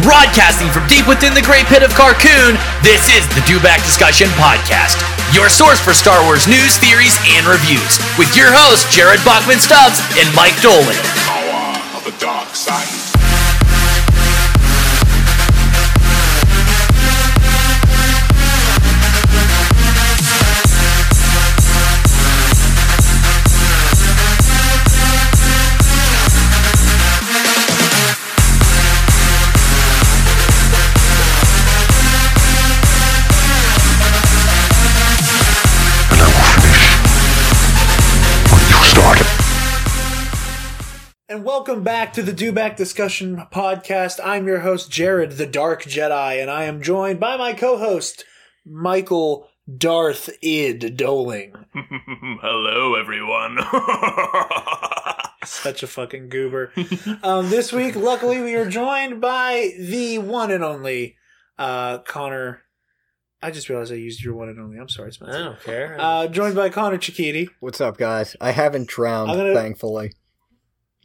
Broadcasting from deep within the great pit of Carkoon, this is the Dewback Discussion Podcast, your source for Star Wars news, theories, and reviews, with your hosts Jared Bachman Stubbs and Mike Dolan. power of the dark side. Welcome back to the Dewback Discussion podcast. I'm your host, Jared, the Dark Jedi, and I am joined by my co host, Michael Darth Id Doling. Hello, everyone. Such a fucking goober. um, this week, luckily, we are joined by the one and only uh, Connor. I just realized I used your one and only. I'm sorry, I Spencer. don't care. Uh, joined by Connor Chikiti. What's up, guys? I haven't drowned, gonna- thankfully.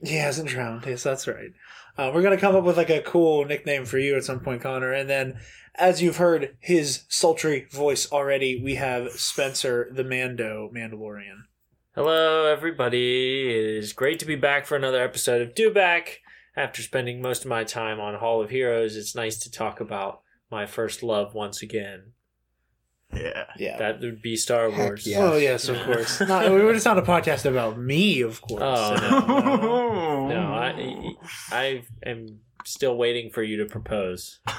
He hasn't drowned. Yes, that's right. Uh, we're gonna come up with like a cool nickname for you at some point, Connor. And then, as you've heard his sultry voice already, we have Spencer the Mando Mandalorian. Hello, everybody. It is great to be back for another episode of Dewback. After spending most of my time on Hall of Heroes, it's nice to talk about my first love once again. Yeah. Yeah. That would be Star Heck Wars. yeah. Oh yes, of course. not, it's not a podcast about me, of course. Oh, no, no, no. I, I am still waiting for you to propose.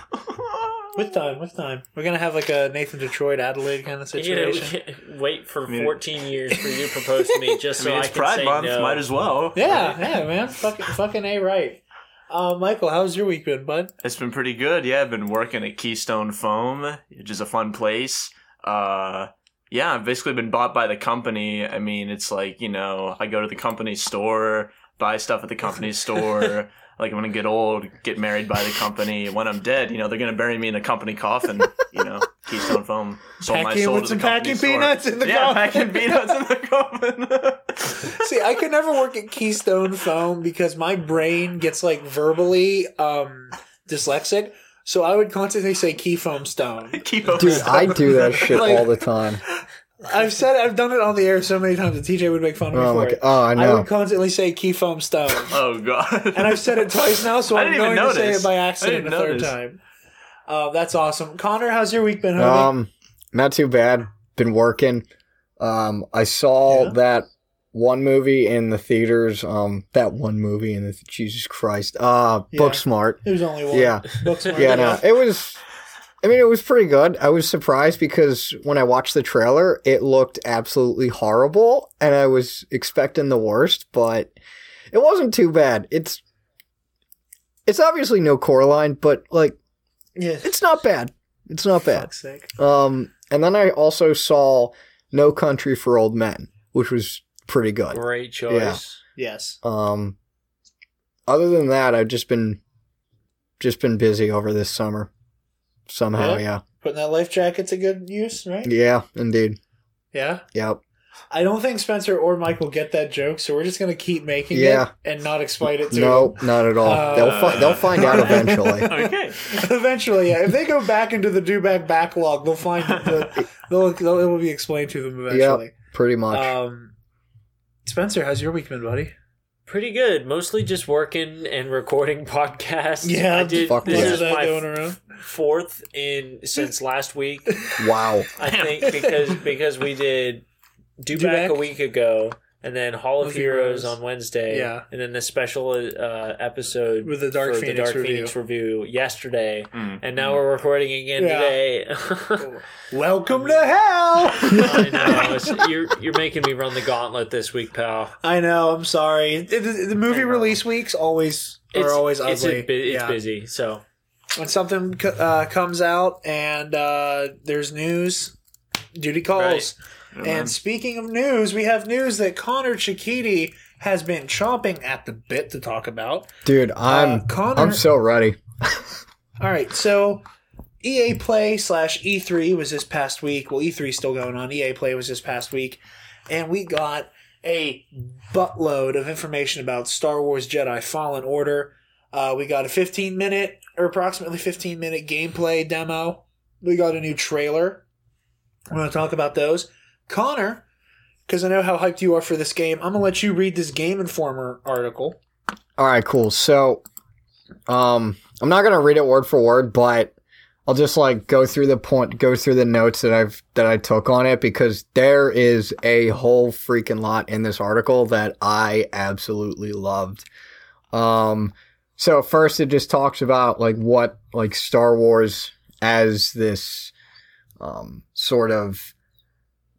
With time, with time, we're gonna have like a Nathan Detroit Adelaide kind of You know, we situation. can't wait for I mean- 14 years for you to propose to me just I so mean, I, it's can Pride say Month. no. Might as well. Yeah, yeah, man. Fucking, fucking a right. Uh, Michael, how's your week been, bud? It's been pretty good. Yeah, I've been working at Keystone Foam, which is a fun place. Uh, yeah, I've basically been bought by the company. I mean, it's like, you know, I go to the company store, buy stuff at the company store. Like, I'm going to get old, get married by the company. When I'm dead, you know, they're going to bury me in a company coffin. You know, Keystone Foam sold my soul with to some the company packing store. peanuts in the yeah, coffin. packing peanuts in the coffin. See, I could never work at Keystone Foam because my brain gets like verbally um dyslexic. So I would constantly say key foam stone. Keep over Dude, I do that shit Like- all the time. I've said I've done it on the air so many times that TJ would make fun of me Oh for my it. Oh, I I know. would constantly say key foam stone. Oh god. and I've said it twice now, so I I'm didn't even going to say notice. it by accident a didn't third time. Uh, that's awesome. Connor, how's your week been, homie? Um, not too bad. Been working. Um, I saw Yeah? that one movie in the theaters. Um, that one movie in the Jesus Christ. Uh, Yeah. Booksmart. There's only one. Yeah. Booksmart. Yeah, no, it was. I mean, it was pretty good. I was surprised because when I watched the trailer, it looked absolutely horrible, and I was expecting the worst, but it wasn't too bad. It's it's obviously no Coraline, but like Yeah. it's not bad. It's not bad. Um, and then I also saw No Country for Old Men, which was pretty good. Great choice. Yes. Um, other than that, I've just been just been busy over this summer. Somehow, Yeah? yeah, Putting that life jacket to good use, right? yeah, indeed, Yeah. yep. I don't think Spencer or Mike will get that joke, so we're just gonna keep making Yeah. it and not explain it to No, not at all. Uh, they'll fi- they'll find out eventually. okay. Eventually, yeah. If they go back into the do back backlog, they'll find the they'll, they'll it will be explained to them eventually. Pretty much. Um, Spencer, how's your week been, buddy? Pretty good. Mostly just working and recording podcasts. Yeah, I did. fuck This yeah. is my going around. fourth in since last week. wow. I think because because we did do, Do back, Back? a week ago, and then Hall of Of Heroes, Heroes. on Wednesday, Yeah. and then the special uh, episode With the Dark for Phoenix the Dark review. Phoenix review yesterday, Mm. and now we're recording again Yeah. today. Welcome to hell. I know it's- you're you're making me run the gauntlet this week, pal. I know. I'm sorry. It- The, the movie release weeks always are always ugly. It's, a, it's Yeah. busy, so when something uh, comes out and uh, there's news, duty calls. And speaking of news, we have news that Connor Chikiti has been chomping at the bit to talk about. Dude, I'm Uh, Connor- I'm so ready. All right, so EA Play slash E3 was this past week. Well, E3 is still going on. EA Play was this past week, and we got a buttload of information about Star Wars Jedi Fallen Order. Uh, we got a 15 minute or approximately 15 minute gameplay demo. We got a new trailer. I'm going to talk about those. Connor, because I know how hyped you are for this game, I'm to let you read this Game Informer article. All right, cool. So, um, I'm not gonna read it word for word, but I'll just like go through the point, go through the notes that I've that I took on it because there is a whole freaking lot in this article that I absolutely loved. Um, so first it just talks about like what like Star Wars as this, um, sort of,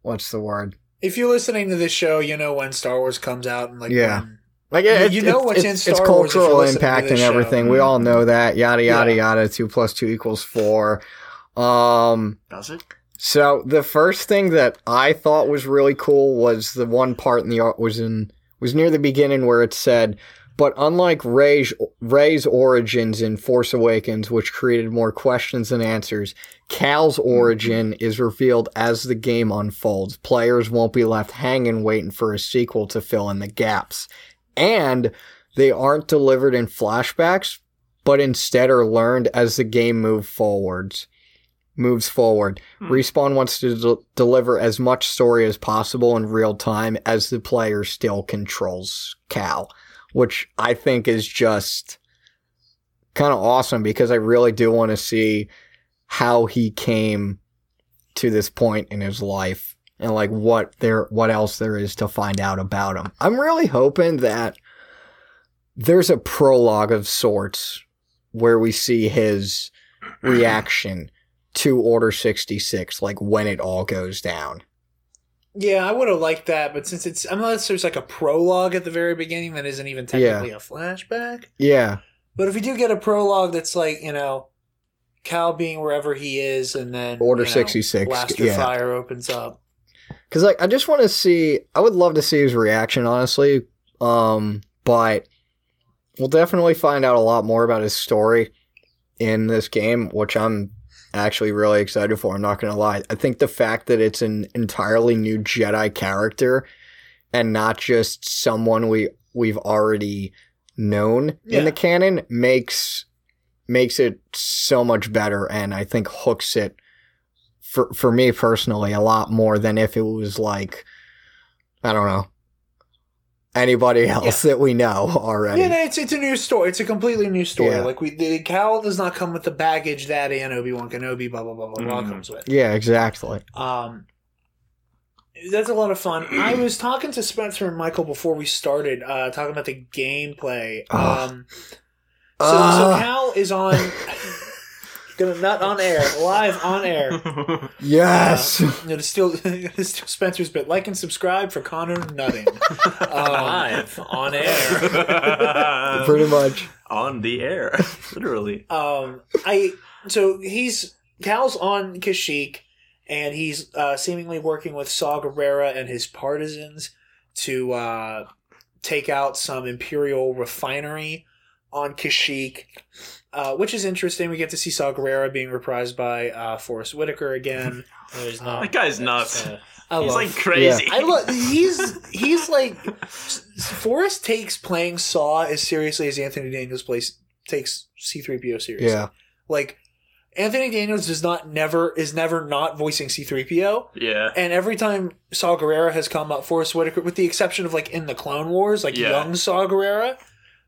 what's the word? If you're listening to this show, you know when Star Wars comes out and like Yeah. when- Like You- it, you it- know what's it's, in it's Star Wars cultural listening impact this and show. everything. We all know that. Yada yada Yeah. yada. Two plus two equals four. Um. Does it? So the first thing that I thought was really cool was the one part in the art was in was near the beginning where it said, "But unlike Rey's, Rey's origins in Force Awakens, which created more questions than answers, Cal's origin mm-hmm. is revealed as the game unfolds. Players won't be left hanging waiting for a sequel to fill in the gaps, and they aren't delivered in flashbacks, but instead are learned as the game move forwards." moves forward. Hmm. Respawn wants to del- deliver as much story as possible in real time as the player still controls Cal, which I think is just kind of awesome because I really do want to see how he came to this point in his life and like what there what else there is to find out about him. I'm really hoping that there's a prologue of sorts where we see his reaction to Order 66, like when it all goes down. Yeah, I would have liked that, but since it's unless there's like a prologue at the very beginning that isn't even technically a flashback. Yeah. But if we do get a prologue that's like, you know, Cal being wherever he is and then Order you know, 66, Blaster yeah. Fire opens up. Cause like I just want to see I would love to see his reaction, honestly. Um, but we'll definitely find out a lot more about his story in this game, which I'm actually really excited for. I'm not gonna lie. I think the fact that it's an entirely new Jedi character and not just someone we we've already known Yeah. in the canon makes makes it so much better and I think hooks it for for me personally a lot more than if it was like I don't know anybody else that we know already. Yeah, it's it's a new story. It's a completely new story. Yeah. Like we, the Cal does not come with the baggage that an Obi Wan Kenobi, blah blah blah blah blah Mhm. comes with. Yeah, exactly. Um, that's a lot of fun. I was talking to Spencer and Michael before we started, uh, talking about the gameplay. Ugh. Um, so, Ugh. so Cal is on, gonna nut on air, live on air. Yes. Uh, you know, to steal, to steal Spencer's bit. Like and subscribe for Connor nutting. Um, Live on air. Pretty much. on the air, literally. um, I so he's Cal's on Kashyyyk, and he's uh, seemingly working with Saw Gerrera and his partisans to uh, take out some Imperial refinery on Kashyyyk, uh, which is interesting. We get to see Saw Gerrera being reprised by uh, Forest Whitaker again. There's not- That guy's nuts. uh, I He's love- like crazy. I love he's he's like Forest takes playing Saw as seriously as Anthony Daniels plays takes C3PO seriously. Yeah. Like Anthony Daniels does not never is never not voicing C3PO. yeah. And every time Saw Gerrera has come up, Forest Whitaker, with the exception of like in the Clone Wars, like Yeah. young Saw Gerrera,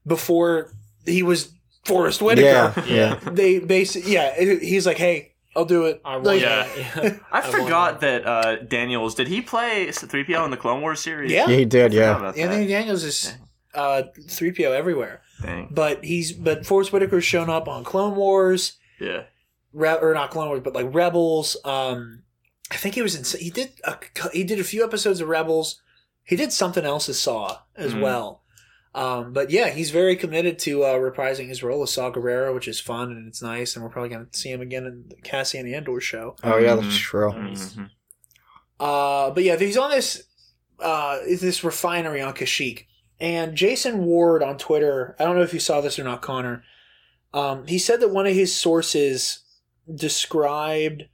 before he was Forest Whitaker, Yeah. Yeah. they basically yeah, he's like, hey, I'll do it. I Like, Yeah. yeah. I I forgot wanna- that uh, Daniels did he play 3PO in the Clone Wars series? Yeah. Yeah, he did, yeah. about Anthony that. Daniels is uh, 3PO everywhere. Dang. But he's but Forest Whitaker's shown up on Clone Wars, Yeah. Re- or not Clone Wars, but like Rebels. Um, I think he was in. He did a, he did a few episodes of Rebels. He did something else as Saw as Mhm. well. Um, but yeah, he's very committed to uh, reprising his role as Saw Gerrera, which is fun and it's nice, and we're probably going to see him again in the Cassian Andor show. Oh yeah, that's Mhm. true. Mhm. Uh, but yeah, he's on this uh, this refinery on Kashyyyk, and Jason Ward on Twitter. I don't know if you saw this or not, Connor. Um, he said that one of his sources described.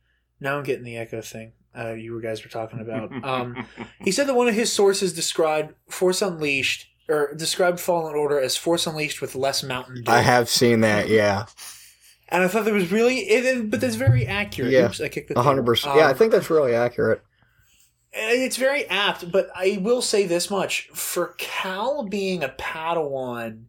Now I'm getting the echo thing. Uh, you guys were talking about. Um, he said that one of his sources described Force Unleashed or described Fallen Order as Force Unleashed with less Mountain Dew. I have seen that. Yeah, and I thought that was really, it, it- but that's very accurate. Yeah. Oops, I kicked the hundred percent. Yeah, I Um, think that's really accurate. It's very apt, but I will say this much: for Cal being a Padawan,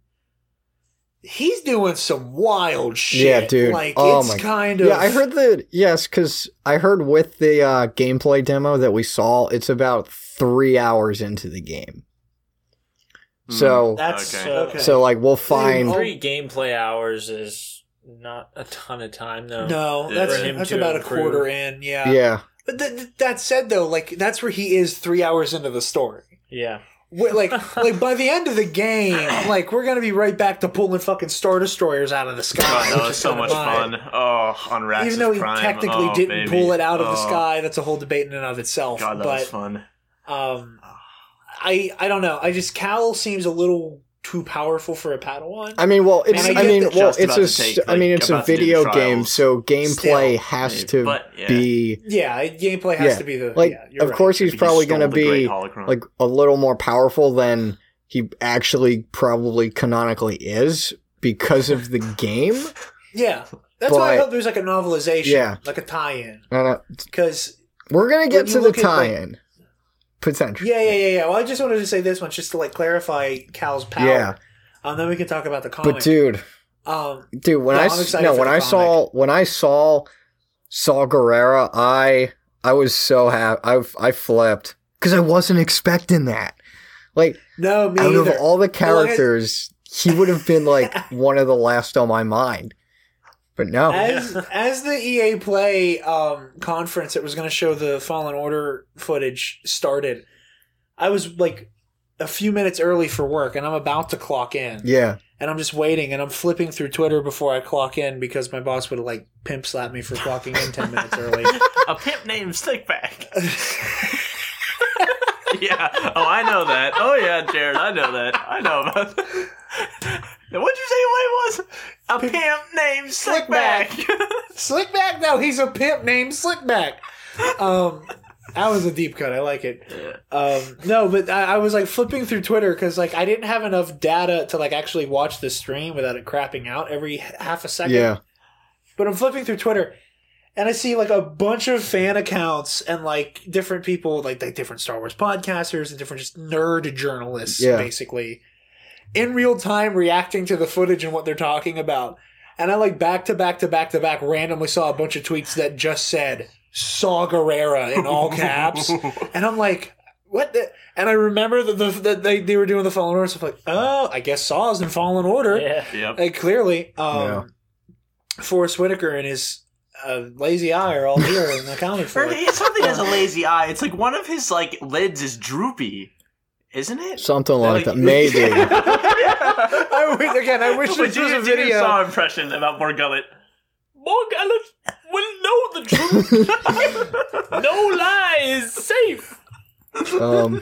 he's doing some wild shit. Yeah, dude. Like Oh it's my- kind of Yeah, I heard that. Yes, because I heard with the uh, gameplay demo that we saw, it's about three hours into the game. So, that's Okay. okay. so like we'll find. Oh. Three gameplay hours is not a ton of time, though. no, that's him that's to about a quarter in. Yeah, Yeah, But th- th- that said, though, like that's where he is three hours into the story. Yeah. Wh- Like, like by the end of the game, like we're gonna be right back to pulling fucking star destroyers out of the sky. God, that was so much fun. fun. Oh, on Rats Even though he Prime. technically Oh, didn't baby. pull it out of the Oh, sky, that's a whole debate in and of itself. God, that but was fun. um, I I don't know. I just Cal seems a little too powerful for a Padawan. I mean, well, it's. And I I, mean, well, it's about a. take, st- I mean, it's a about to do the video game, so gameplay Still, has maybe, to but, yeah. be. yeah, gameplay has Yeah, to be the Like, yeah, you're of right. course, he's probably going to be like a little more powerful than he actually probably canonically is because of the game. Yeah, that's why I But- hope there's like a novelization, Yeah. like a tie-in, And, because we're gonna get to the tie-in. like- potential. yeah, yeah, yeah, yeah. Well, I just wanted to say this one just to like clarify Cal's power. Yeah, Um, then we can talk about the comic. but dude, um, dude, when No, I I'm s- excited no, when I saw when I saw Saw Gerrera, I I was so happy. I I flipped because I wasn't expecting that. Like no, me out either. of all the Well, I- characters, he would have been like one of the last on my mind. But no, as as the EA Play um, conference that was going to show the Fallen Order footage started, I was like a few minutes early for work, and I'm about to clock in, yeah, and I'm just waiting, and I'm flipping through Twitter before I clock in because my boss would like pimp slap me for clocking in ten minutes early. a pimp named Stickback. yeah. Oh, I know that. Oh, yeah, Jared, I know that. I know about that. Now, What'd you say what it was? A pimp named Slickback. Slickback. Slickback, no, he's a pimp named Slickback. Um, that was a deep cut. I like it. Um, no, but I, I was like flipping through Twitter because like I didn't have enough data to like actually watch the stream without it crapping out every half a second. yeah, But I'm flipping through Twitter and I see like a bunch of fan accounts and like different people, like like different Star Wars podcasters and different just nerd journalists, Yeah. basically, in real time reacting to the footage and what they're talking about. And I like back to back to back to back randomly saw a bunch of tweets that just said Saw Gerrera in all caps. and I'm like, what the? And I remember that the, that they, they were doing the Fallen Order stuff. Like, oh, I guess Saw's in Fallen Order. Yeah. Yep. Like clearly, um, Yeah. Forest Whitaker and his uh, lazy eye are all here and accounted for. It. It's something as a lazy eye. It's like one of his like lids is droopy, isn't it? something like that. Like- Maybe. I wish, again, I wish this was you a do your video. saw impression about Morgullet? Morgullet will know the truth. no lie is safe. um,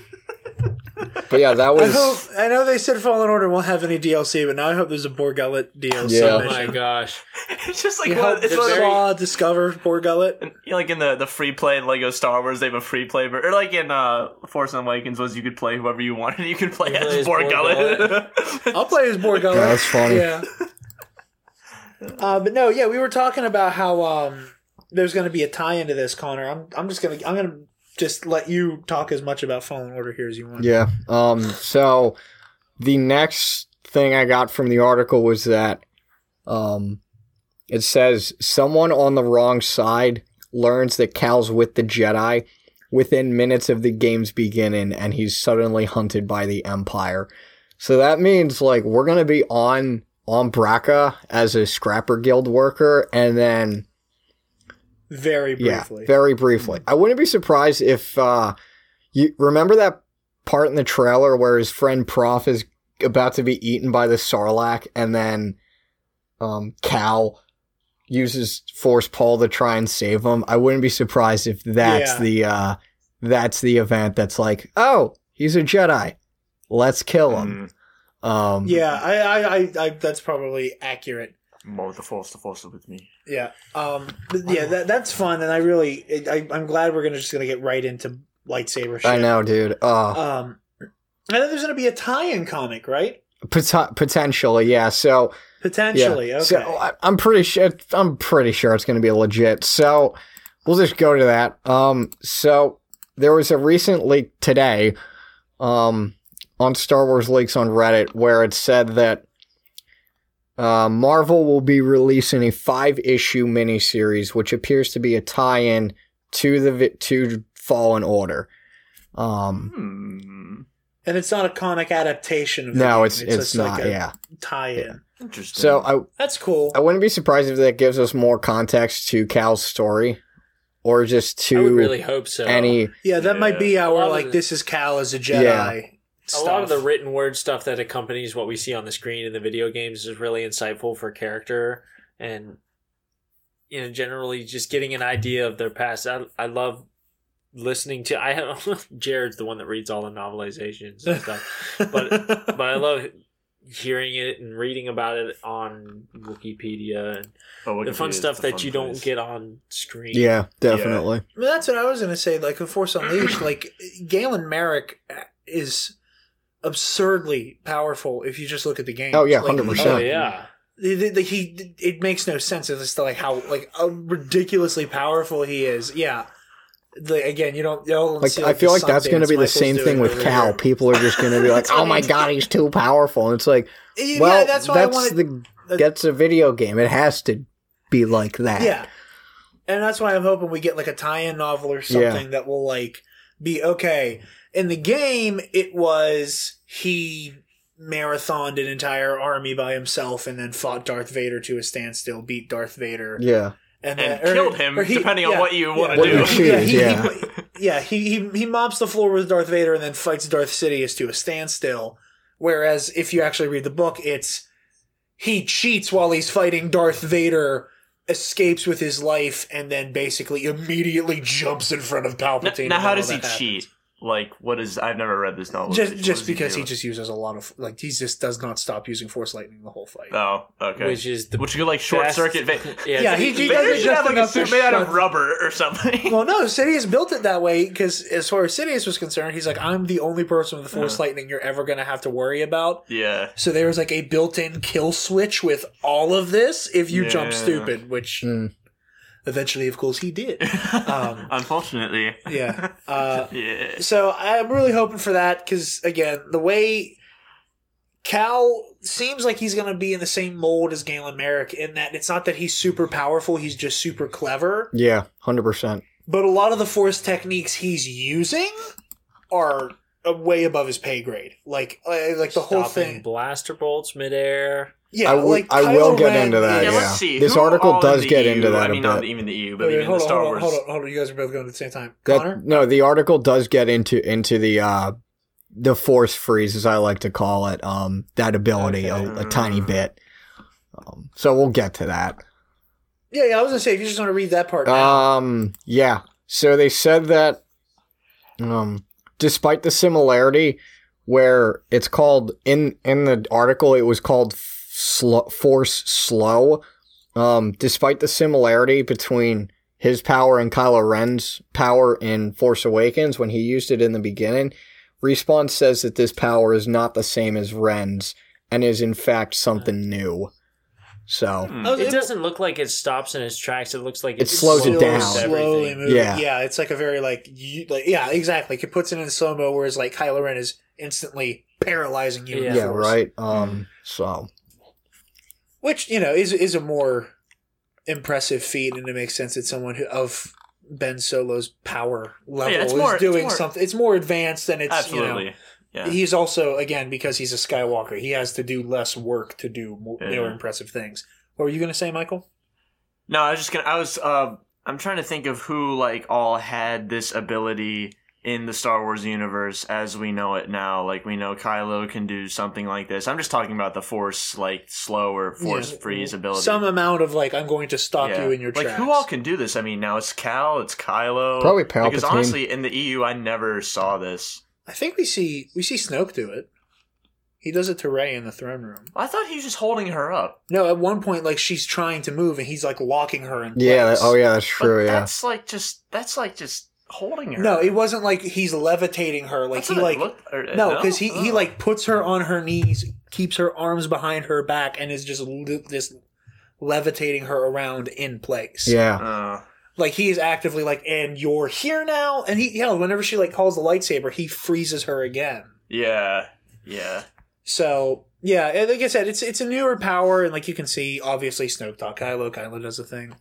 but yeah, that I was. hope. I know they said Fallen Order won't have any DLC, but now I hope there's a Bor Gullet DLC. Yeah. Oh my gosh. It's just like You one, it's the one of the, discover Bor Gullet. you know, like in the, the free play in Lego Star Wars, they have a free play, ver- or like in uh, Force Awakens was you could play whoever you wanted. You could play You as as Bor Gullet. I'll play as Bor Gullet. That's funny. Yeah. Uh, but no, yeah, we were talking about how um, there's going to be a tie into this, Connor. I'm, I'm just gonna, I'm gonna just let you talk as much about Fallen Order here as you want. Yeah. Um. So the next thing I got from the article was that, um, it says someone on the wrong side learns that Cal's with the Jedi within minutes of the game's beginning, and he's suddenly hunted by the Empire. So that means like we're gonna be on on Bracca as a Scrapper Guild worker, and then Very briefly. yeah, very briefly. I wouldn't be surprised if uh, you remember that part in the trailer where his friend Prof is about to be eaten by the Sarlacc, and then um, Cal uses Force pull to try and save him. I wouldn't be surprised if that's Yeah. the uh, that's the event that's like, oh, he's a Jedi, let's kill him. Um, yeah, I, I, I, I, that's probably accurate. More with the Force, the Force is with me. Yeah. Um. But yeah, that, that's fun, and I really, I, I'm glad we're gonna just gonna get right into lightsaber. Shit. I know, dude. Uh, Um, I know there's going to be a tie-in comic, right? Pot- potentially, yeah. So Potentially. yeah. Okay. So I, I'm pretty sure. I'm pretty sure it's going to be legit. So we'll just go to that. Um. So there was a recent leak today, um, on Star Wars leaks on Reddit where it said that. Uh, Marvel will be releasing a five-issue miniseries, which appears to be a tie-in to the vi- to Fallen Order. Um, Hmm. and it's not a comic adaptation of the no, game. it's it's, not. like a yeah. tie-in. Interesting. So I That's cool. I wouldn't be surprised if that gives us more context to Cal's story, or just to I would to really hope so. any. Yeah, that might be our like this is Cal as a Jedi. Yeah. A lot of the written word stuff that accompanies what we see on the screen in the video games is really insightful for character and you know generally just getting an idea of their past i, I love listening to i have jared's the one that reads all the novelizations and stuff but but i love hearing it and reading about it on wikipedia and Oh, the fun stuff the that fun you don't get on screen Yeah, definitely. I mean, that's what I was gonna say. Like with Force Unleashed, like Galen Marek is absurdly powerful if you just look at the game. Oh, yeah, Like, 100%. oh yeah The, the, the- he it makes no sense as to like how like uh, ridiculously powerful he is. Yeah. The, again, you don't. You don't Like see, I feel like that's going to Sundance be the same thing with Cal. here. People are just going to be like, "Oh my god, he's too powerful." And it's like, Yeah, well, that's that's, why I wanted. the that's a video game. It has to be like that. Yeah. And that's why I'm hoping we get like a tie-in novel or something that will like be okay. In the game, it was he marathoned an entire army by himself and then fought Darth Vader to a standstill, beat Darth Vader, Yeah. and, And then, or- killed him, or he- depending on what you want to do. you choose, Yeah, he, yeah. He, yeah, he, he he mops the floor with Darth Vader and then fights Darth Sidious to a standstill. Whereas if you actually read the book, it's he cheats while he's fighting Darth Vader, escapes with his life, and then basically immediately jumps in front of Palpatine. now and how does he happens. cheat? Like, what is? I've never read this novel. Just just because he, do? just uses a lot of like he just does not stop using Force lightning the whole fight. Oh, okay. which is the Which you could like short best- circuit. Va- yeah, Yeah, it's- he- he does it should just have like a enough suit made out of rubber or something. Well, no, Sidious built it that way because, as far as Sidious was concerned, he's like, I'm the only person with the Force lightning you're ever going to have to worry about. yeah. So there was like a built-in kill switch with all of this if you jump stupid, which Mm. Eventually, of course, he did. Um, Unfortunately. yeah. Uh, Yeah. so I'm really hoping for that because again, the way Cal seems like he's going to be in the same mold as Galen Marek in that it's not that he's super powerful, he's just super clever. Yeah. Hundred percent. But a lot of the force techniques he's using are uh, way above his pay grade. Like, uh, like the whole thing. blaster bolts midair. Yeah, I will- like I will Kylo get into that. Yeah, yeah. let's see. This Who article does get the into that I a mean, not bit. even the EU, but Wait, wait, even hold the on, Star on, Wars. hold on, hold on. You guys are both going at the same time. That Connor? no, the article does get into into the uh the force freeze, as I like to call it. Um, that ability a, a tiny bit. Um, so we'll get to that. Yeah, yeah. I was gonna say if you just want to read that part. now. Um, yeah. So they said that, um, despite the similarity, where it's called in in the article, it was called slow, force slow. Um, despite the similarity between his power and Kylo Ren's power in Force Awakens when he used it in the beginning, Respawn says that this power is not the same as Ren's and is in fact something new. So I It doesn't look like it stops in its tracks. It looks like It slows it down. Slowly Everything. moving. Yeah. Yeah. it's like a very like, you, like yeah, exactly. Like, it puts it in slow mo, whereas like Kylo Ren is instantly paralyzing you. Yeah. yeah, right. Um, so Which you know is is a more impressive feat, and it makes sense that someone who, of Ben Solo's power level Yeah, it's is more- it's doing more- something. It's more advanced than it's Absolutely. you know. yeah. He's also again because he's a Skywalker, he has to do less work to do more, Yeah. more impressive things. What were you going to say, Michael? No, I was just gonna. I was. Uh, I'm trying to think of who like all had this ability in the Star Wars universe as we know it now. Like we know Kylo can do something like this. I'm just talking about the Force, like slow or Force Yeah. freeze ability. Some amount of like I'm going to stop Yeah. you in your like tracks. who all can do this? I mean, now it's Cal, it's Kylo, Probably Palpatine. Because honestly, in the EU, I never saw this. I think we see we see Snoke do it. He does it to Rey in the throne room. I thought he was just holding her up. No, at one point, like she's trying to move, and he's like locking her in place. yeah, oh yeah, that's But true. Yeah, that's like just that's like just holding her. No, it wasn't like he's levitating her. Like That's he what it like looked- or- no, because he, he Oh. like puts her on her knees, keeps her arms behind her back, and is just le- this levitating her around in place. Yeah. Uh, like he is actively like, and you're here now. And he, yeah, whenever she like calls the lightsaber, he freezes her again. yeah, yeah. So yeah, and like I said, it's it's a newer power, and like you can see, obviously Snoke Talk Kylo Kylo does a thing.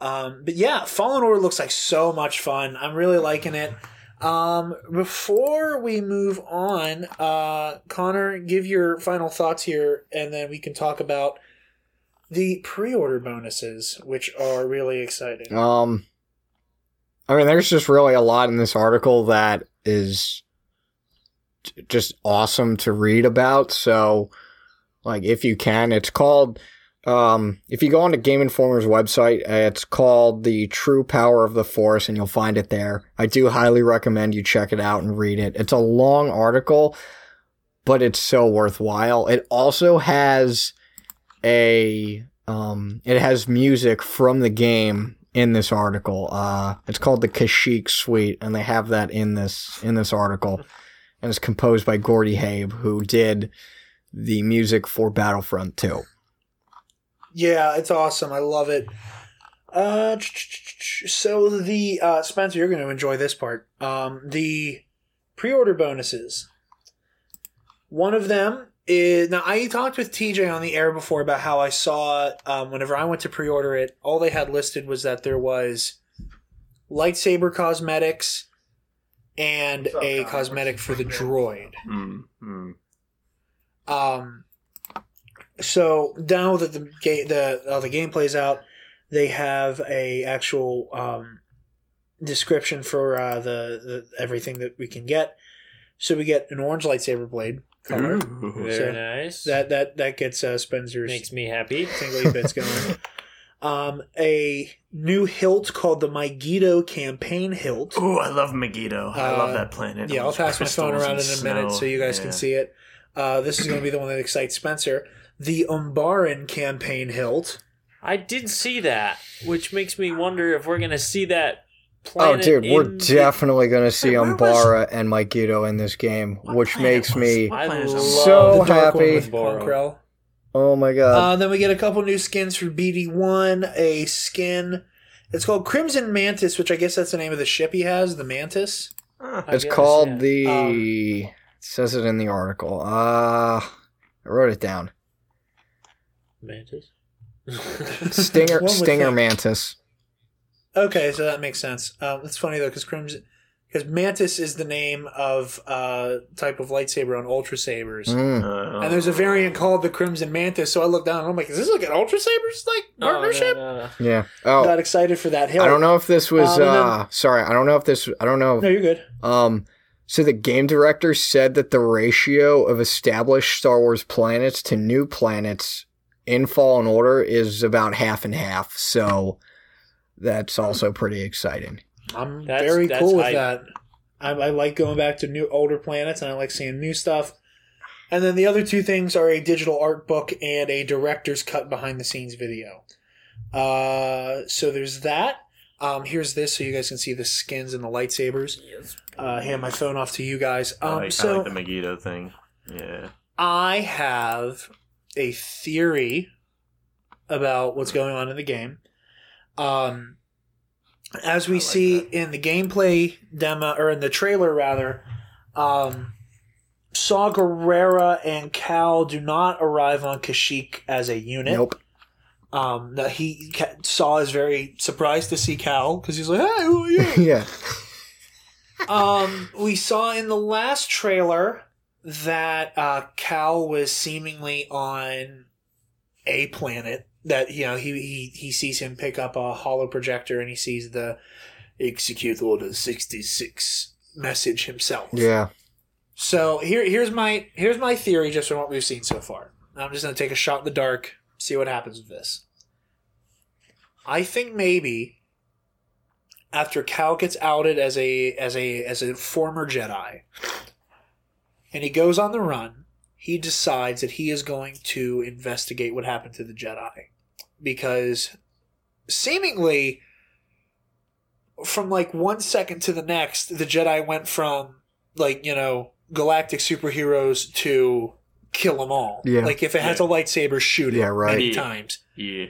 Um, but yeah, Fallen Order looks like so much fun. I'm really liking it. Um, before we move on, uh, Connor, give your final thoughts here, and then we can talk about the pre-order bonuses, which are really exciting. Um, I mean, there's just really a lot in this article that is just awesome to read about. So, like, if you can, it's called. Um, if you go on to Game Informer's website, it's called "The True Power of the Force," and you'll find it there. I do highly recommend you check it out and read it. It's a long article, but it's so worthwhile. It also has a um it has music from the game in this article. Uh it's called the Kashyyyk Suite and they have that in this in this article. And it's composed by Gordy Haab who did the music for Battlefront 2. Yeah, it's awesome. I love it. Uh, so the uh, Spencer, you're going to enjoy this part. Um, the pre-order bonuses. One of them is now. I talked with TJ on the air before about how I saw um, whenever I went to pre-order it, all they had listed was that there was lightsaber cosmetics and a cosmetic for the droid. Mm, mm. Um, so now that the game the uh, the game plays out, they have a actual um, description for uh, the, the everything that we can get. So we get an orange lightsaber blade. color. Ooh. Very So nice. That that that gets uh, Spencer's makes me happy. tingly bits going. Um, a new hilt called the Mygeeto campaign hilt. Ooh, I love Mygeeto. I Uh, love that planet. Yeah, I'll pass my phone around in and a minute so you guys Yeah. can see it. Uh, this is going to be the one that excites Spencer. The Umbaran campaign hilt. I did see that, which makes me wonder if we're gonna see that. Oh Planet dude, we're the- definitely going to see Wait, where was- Umbara and Mygeeto in this game, What which makes was- me what I planet is love Umbara? So the dark one happy. Oh my god. Uh, then we get a couple new skins for BD1. A skin. It's called Crimson Mantis, which I guess that's the name of the ship he has, the Mantis. Huh. I It's guess, called yeah. the. Um, it says it in the article. Uh, I wrote it down. Mantis. Stinger, Stinger think. Mantis. Okay, so that makes sense. Um, it's funny though, because Crimson, because Mantis is the name of uh type of lightsaber on Ultra Sabers. Mm. Uh, And there's a variant called the Crimson Mantis. So I look down and I'm like, is this like an Ultra Sabers like No, no, partnership? no, no. Yeah. Oh, Got excited for that hill. I don't know if this was. Um, and then- uh, sorry, I don't know if this. I don't know. No, you're good. Um, so the game director said that the ratio of established Star Wars planets to new planets in Fallen Order is about half and half. So that's also pretty exciting. I'm That's- very that's cool with hype. that. I, I like going back to new older planets, and I like seeing new stuff. And then the other two things are a digital art book and a director's cut behind the scenes video. Uh, so there's that. Um, here's this, so you guys can see the skins and the lightsabers. Uh, hand my phone off to you guys. I Um, like, I so like the Mygeeto thing. Yeah. I have a theory about what's going on in the game. Um, as we like see that. in the gameplay demo, or in the trailer rather, um, Saw Gerrera and Cal do not arrive on Kashyyyk as a unit. Nope. Um, that he Saw is very surprised to see Cal because he's like, "Hey, who are you?" yeah. um, we saw in the last trailer that uh, Cal was seemingly on a planet that you know he, he he sees him pick up a holoprojector and he sees the execute order 66 message himself. Yeah. so here here's my here's my theory just from what we've seen so far. I'm just going to take a shot in the dark see what happens with this. I think maybe after cal gets outed as a as a as a former jedi and he goes on the run he decides that he is going to investigate what happened to the jedi because seemingly from like one second to the next, the Jedi went from like you know galactic superheroes to kill them all. Yeah. Like if it has a lightsaber, shoot it. Yeah, right. Many Yeah. times. Yeah.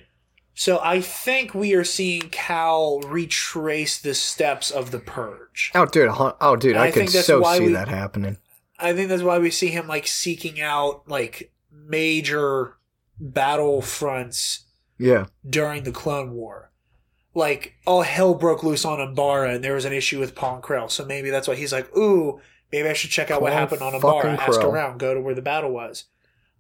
So I think we are seeing Cal retrace the steps of the purge. Oh, dude. Oh, dude. And I, I could think that's so why see we- that happening. I think that's why we see him like seeking out like major battle fronts Yeah. during the Clone War. Like all hell broke loose on Umbara, and there was an issue with Paul Krell. So maybe that's why he's like, "Ooh, maybe I should check out what happened on Umbara. Ask around, go to where the battle was."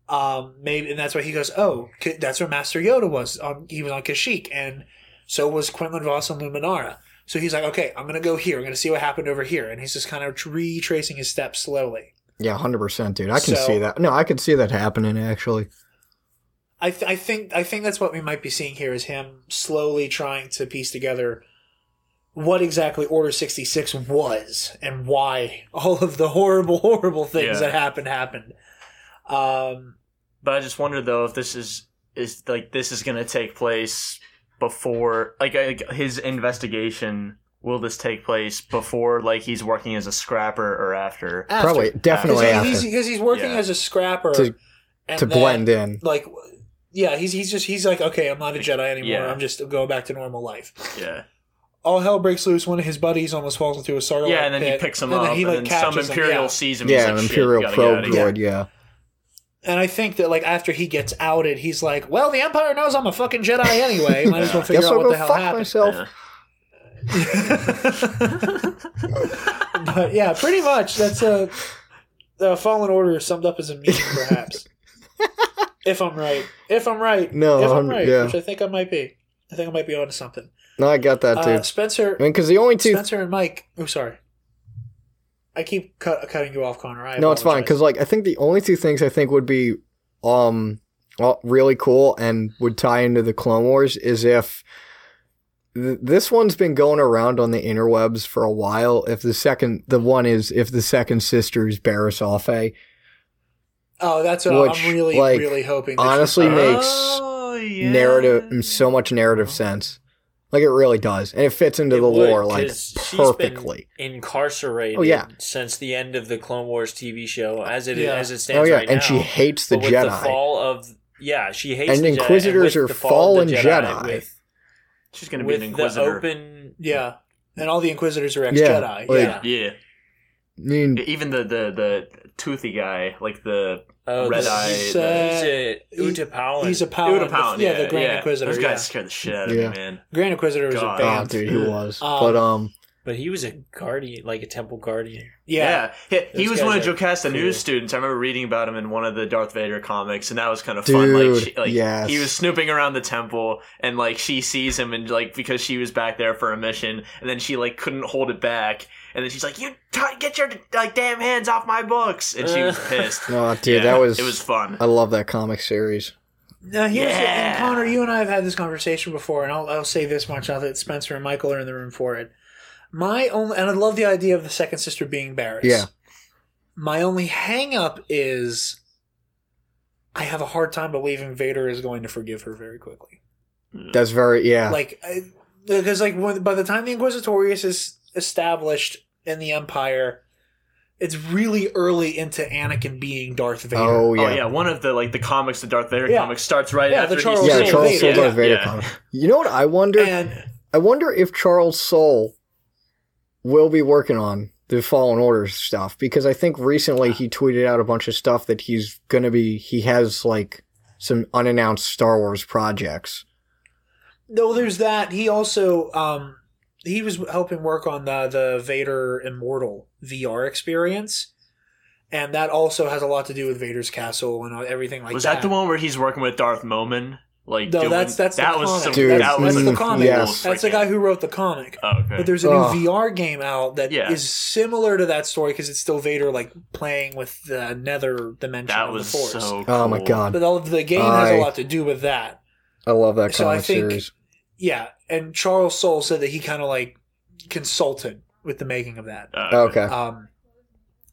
Um, maybe, and that's why he goes, "Oh, that's where Master Yoda was. Um, he was on Kashyyyk, and so was Quinlan Vos and Luminara." So he's like, "Okay, I'm gonna go here. I'm gonna see what happened over here," and he's just kind of retracing his steps slowly. Yeah, hundred percent, dude. I can So- see that. No, I can see that happening actually. I, th- I think I think that's what we might be seeing here is him slowly trying to piece together what exactly Order sixty six was and why all of the horrible horrible things Yeah. that happened happened. Um, But I just wonder though if this is is like this is gonna take place before like, like his investigation. Will this take place before like he's working as a scrapper or after? after. Probably, definitely because after he's, because he's working Yeah. as a scrapper To- and to then, blend in. Like, yeah, he's he's just he's like, okay, I'm not a Jedi anymore. Yeah. I'm just going back to normal life. Yeah, All hell breaks loose. One of his buddies almost falls into a sarlacc yeah, and then he picks him and up, then he, like, and then some catches him, Imperial yeah. sees him. Yeah, an "Shit, Imperial probe outta here." droid. Yeah. And I think that like after he gets outed, he's like, "Well, the Empire knows I'm a fucking Jedi anyway. Might as well figure Guess out I'll what the hell fuck happened." myself. Yeah. but yeah, pretty much that's a the Fallen Order summed up as a meme, perhaps. if I'm right, if I'm right, No, if I'm I'm- right, yeah. which I think I might be. I think I might be onto something. No, I got that, Uh, dude. Spencer, I mean, because the only two. Spencer and Mike. Oh, sorry. I keep cut, cutting you off, Connor. I no, it's fine. Because like, I think the only two things I think would be, um, well, really cool and would tie into the Clone Wars is if th- this one's been going around on the interwebs for a while. If the second, the one is if the second sister is Barriss Offee, oh, that's what which, I'm really, like, really hoping. honestly makes Oh, yeah. narrative so much narrative sense. Like it really does, and it fits into It the would, lore like 'cause she's been perfectly. incarcerated Oh, yeah. since the end of the Clone Wars TV show, as it Yeah. as it oh, stands Oh yeah, right and now. she hates the But with Jedi. the fall of yeah, she hates And the Jedi, Inquisitors with are the fall of the fallen Jedi. with, She's gonna be with an the inquisitor. open Yeah, and all the Inquisitors are ex Yeah, Jedi. like- yeah. Yeah, I mean, even the the the toothy guy, like the oh, Red Eye, He's, the- a he- He's a Paladin. Uda Pound, yeah, the Grand Inquisitor. Those yeah. guys scared the shit out of Yeah. me, man. Grand Inquisitor was God. a oh, dude, he was. Um, but um, but he was a guardian, like a temple guardian. Yeah. Yeah, he, he was one of Jocasta cool. Nu's students. I remember reading about him in one of the Darth Vader comics, and that was kind of fun. Like, she, like yes. he was snooping around the temple, and like she sees him, and like because she was back there for a mission, and then she like couldn't hold it back, and then she's like, "You t- get your like damn hands off my books!" And she was pissed. oh, dude, Yeah, that was. it was fun. I love that comic series. Now here's the- Yeah. and Connor, you and I have had this conversation before, and I'll, I'll say this much now that Spencer and Michael are in the room for it. My only, and I love the idea of the second sister being Barriss. Yeah. My only hang up is I have a hard time believing Vader is going to forgive her very quickly. That's very yeah. Like, because like when, by the time the Inquisitorius is established in the Empire, it's really early into Anakin being Darth Vader. oh yeah. Oh yeah, one of the like the comics, the Darth Vader Yeah. comics starts right Yeah, after the Charles he yeah, Soule Charles Vader, Soule yeah. Darth Vader Yeah. comic. You know what I wonder? And I wonder if Charles Soule will be working on the Fallen Order stuff because I think recently he tweeted out a bunch of stuff that he's gonna be. He has like some unannounced Star Wars projects. No, there's that. He also um he was helping work on the the Vader Immortal VR experience. And that also has a lot to do with Vader's castle and everything like that. was that. that the one where he's working with Darth Momin? Like No, doing, that's- that's the that was comic. some Dude, that was that's some the comic. yes. That's the guy who wrote the comic. Oh, okay. But there's a Ugh. new VR game out that is Yeah. similar to that story because it's still Vader like playing with the nether dimension that of was the Force. so. Oh my god, But all of the game has a lot to do with that. I love that So I think- series. Yeah, and Charles Soule said that he kind of like consulted with the making of that. Uh, Okay, Um,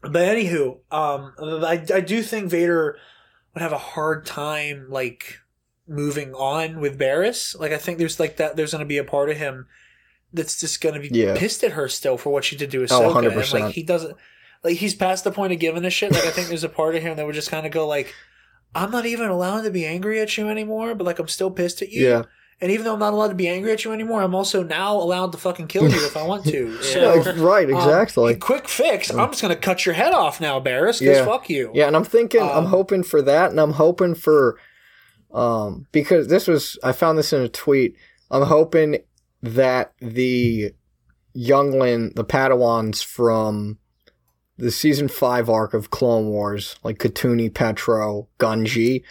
but anywho, um, I I do think Vader would have a hard time like moving on with Barriss. Like I think there's like that. There's going to be a part of him that's just gonna be Yeah. pissed at her still for what she did to Oh, Ahsoka. and 100%. like he doesn't like he's past the point of giving a shit. Like I think there's a part of him that would just kind of go like, I'm not even allowed to be angry at you anymore, but like I'm still pissed at you. Yeah. And even though I'm not allowed to be angry at you anymore, I'm also now allowed to fucking kill you if I want to. So Yeah, right, um, exactly. quick fix. I'm just gonna cut your head off now, Barriss. Because Yeah. fuck you. Yeah, and I'm thinking, I'm Um, hoping for that, and I'm hoping for, um, because this was, I found this in a tweet. I'm hoping that the youngling, the Padawans from the season five arc of Clone Wars, like Katooni, Petro, Gungi,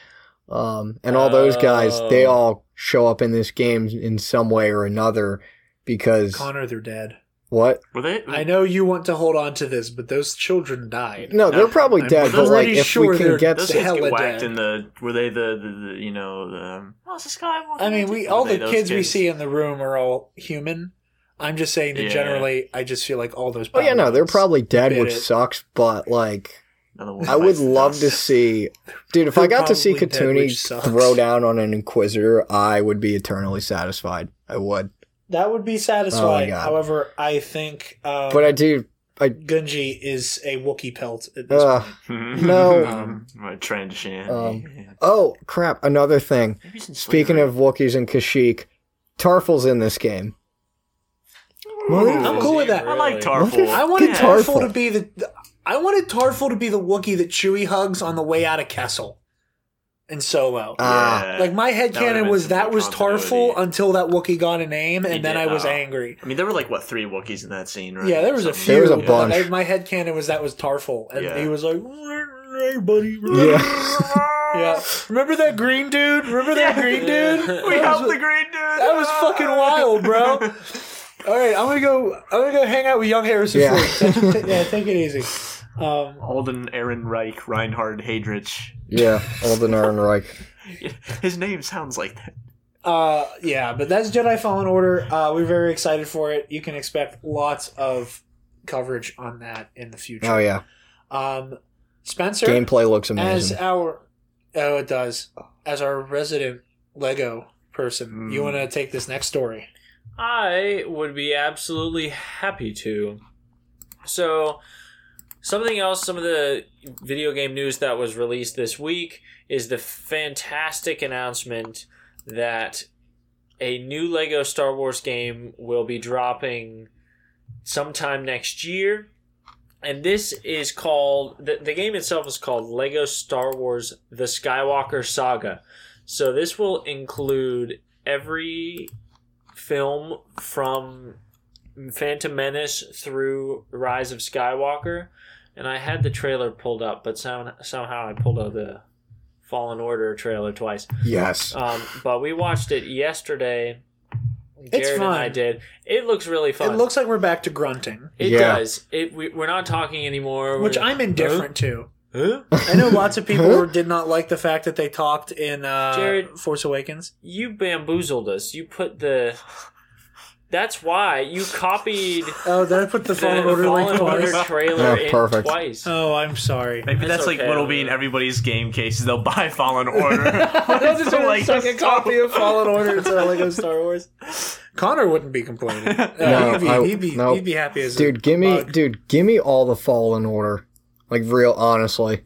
um, and all those guys, they Oh. all show up in this game in some way or another. Because Connor, they're dead. What? Were they? I know you want to hold on to this, but those children died. No, they're probably I'm dead. But like, pretty if sure we can they're- get Those the kids hell get of whacked dead. in the. Were they the, the, the you know the? Um, oh, it's a Skywalker. I mean, we all the those kids, we see in the room are all human. I'm just saying that Yeah. generally, I just feel like all those. Oh yeah, no, they're probably dead, bit which it. sucks. But like, I would love to see, dude. If I got to see probably dead, Katooni which sucks. throw down on an Inquisitor, I would be eternally satisfied. I would, That would be Oh, satisfying. God. However, I think um, but I do. Gungi is a Wookiee pelt at this Uh, point. No. um, right, transition. Um, Yeah. oh crap! Another thing. Maybe he's in Speaking slavery. of Wookiees and Kashyyyk, Tarful's in this game. I'm cool with that. I like Really? Tarful. I wanted Get Tarful Tarful. to be the, the- I wanted Tarful to be the Wookiee that Chewie hugs on the way out of Kessel in Solo. Ah. like my head That would've canon been was some that more was continuity. Tarful until that Wookiee got a name, and He then did, I was oh. angry. I mean, there were like what three Wookiees in that scene, right? Yeah, there was a Something. few. There was a but bunch. I- my head canon was that was Tarful, and Yeah. he was like, "Hey, buddy." Yeah. Yeah. Remember that green dude? Remember that green dude? We That helped was- the green dude. That was fucking wild, bro. All right, I'm gonna go. I'm gonna go hang out with young Harrison Yeah. Ford. Take- yeah, take it easy. Um, Alden Aaron Reich, Reinhard Heydrich. Yeah, Alden Ehrenreich. His name sounds like that. uh, yeah, but that's Jedi Fallen Order. Uh, we're very excited for it. You can expect lots of coverage on that in the future. Oh yeah, Um, Spencer, gameplay looks amazing. as our oh, it does. As our resident Lego person, you Mm. want to take this next story? I would be absolutely happy to. So, something else, some of the video game news that was released this week is the fantastic announcement that a new Lego Star Wars game will be dropping sometime next year. And this is called, the, the game itself is called Lego Star Wars The Skywalker Saga. So, this will include every film from Phantom Menace through Rise of Skywalker, and I had the trailer pulled up, but some, somehow I pulled out the Fallen Order trailer twice. yes, Um, but we watched it yesterday. It's Jared and I did. It looks really fun. It looks like we're back to grunting, It Yeah. does. It. We, we're not talking anymore. which We're- I'm indifferent to. Huh? I know lots of people did not like the fact that they talked in uh, Jared- Force Awakens. You bamboozled us. You put the. That's why you copied Oh, did I put the the Fallen Order Fallen link Order twice? trailer Yeah, in perfect. twice. Oh, I'm sorry. Maybe It's that's like okay. what'll be in everybody's game cases. They'll buy Fallen Order. I'll just So, do a like, second Star copy of Fallen Order instead of Lego Star Wars. Connor wouldn't be complaining. Uh, No, he'd, be, I- he'd, be, no. he'd be happy as a dude, give me, bug. dude, give me all the Fallen Order, like real, honestly,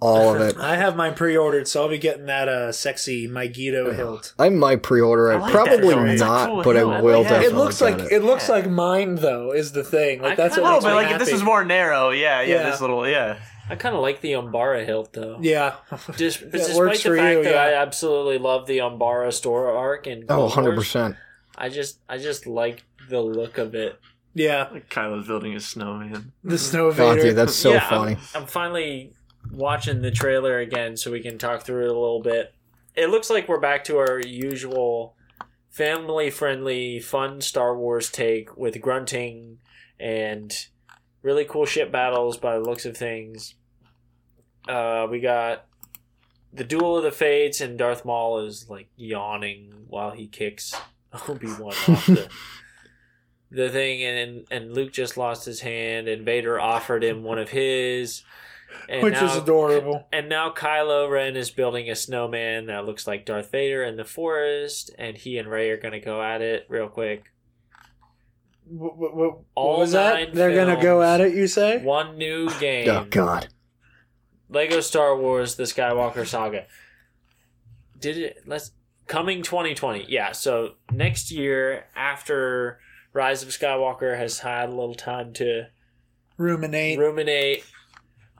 all of it. I have mine pre-ordered, so I'll be getting that uh, sexy Mygeeto hilt. I might pre-order I like that Probably hilt. It's a not, cool but I hilt. will Yeah. definitely. It looks like get it looks Yeah. like mine though. Is the thing like I that's what kinda- makes Oh, but me like if this happy. is more narrow, yeah, yeah, Yeah. this little, yeah. I kind of like the Umbara hilt though. Yeah, Just, It despite works the for fact you, that yeah. I absolutely love the Umbara store arc and Oh, Clone 100 Wars, percent. I just I just like the look of it. yeah. Like Kylo's building a snowman. The Snow God, Vader. dude, that's so Yeah, funny. I'm, I'm finally watching the trailer again so we can talk through it a little bit. It looks like we're back to our usual family friendly, fun Star Wars take with grunting and really cool ship battles by the looks of things. Uh, we got the Duel of the Fates, and Darth Maul is like yawning while he kicks Obi Wan off the the thing, and and Luke just lost his hand, and Vader offered him one of his, and which now, is adorable. And now Kylo Ren is building a snowman that looks like Darth Vader in the forest, and he and Rey are gonna go at it real quick. What, what, what All was that? They're gonna go at it. You say? One new oh, game. Oh God. Lego Star Wars: The Skywalker Saga. Did it? Let's coming 2020. Yeah. So next year, after Rise of Skywalker has had a little time to Ruminate. ruminate.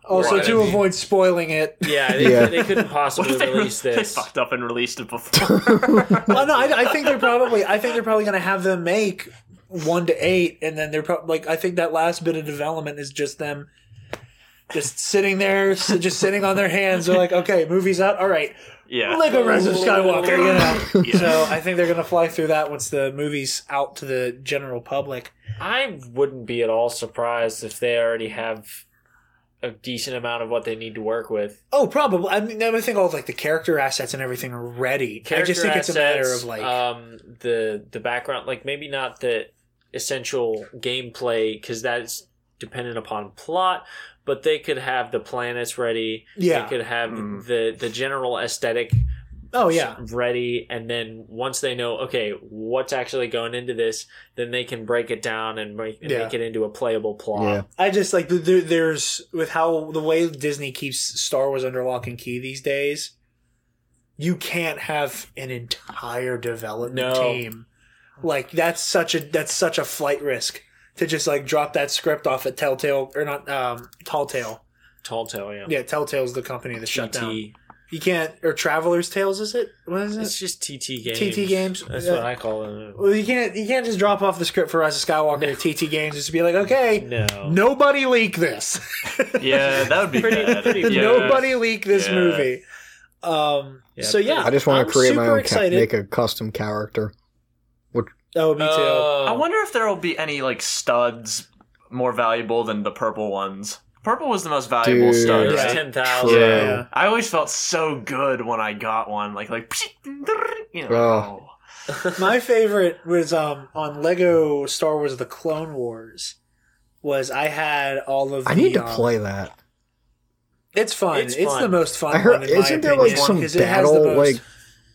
Also, Right. to avoid spoiling it. Yeah, they, Yeah. they couldn't What possibly if they, release this. they fucked up and released it before? well, no, I, I think they're probably. I think they're probably gonna have them make one to eight, and then they're probably like. I think that last bit of development is just them. Just sitting there, s- just sitting on their hands. They're like, okay, movie's out. All right, yeah. Lego Rise of Skywalker, you know. Yeah. So I think they're gonna fly through that once the movie's out to the general public. I wouldn't be at all surprised if they already have a decent amount of what they need to work with. Oh, probably. I mean, I think all of, like the character assets and everything are ready. I just think it's a matter assets, of like, um the the background, like maybe not the essential gameplay because that's dependent upon plot, but they could have the planets ready. Yeah. they could have Mm. the the general aesthetic oh yeah, ready and then once they know okay what's actually going into this then they can break it down and make, and Yeah. make it into a playable plot Yeah. I just like there, there's with how the way Disney keeps Star Wars under lock and key these days. You can't have an entire development No. team. Like that's such a that's such a flight risk to just like drop that script off at Telltale or not um Tall Tale. tall tale yeah, Yeah, Telltale's the company that shut down. TT. You can't or Traveler's Tales is it? What is it? it's just tt games TT games. that's Yeah. what i call it Well, you can't you can't just drop off the script for Rise of Skywalker to TT Games just to be like, okay, no nobody leak this. Yeah, that would be Pretty- bad. pretty yeah. nobody leak this Yeah. movie. Um. Yeah, so yeah, I just want to create my own, ca- excited. make a custom character. Which oh, me too. Oh. I wonder if there will be any like studs more valuable than the purple ones. Purple was the most valuable Dude. stud, right? 10000 True. Yeah. I always felt so good when I got one, like like you know. Oh. My favorite was um on Lego Star Wars: The Clone Wars. Was I had all of I need to um, play that. It's fun. It's It's, fun. the most fun. I heard. one, in Isn't there opinion, like some 'cause it has the battle most- like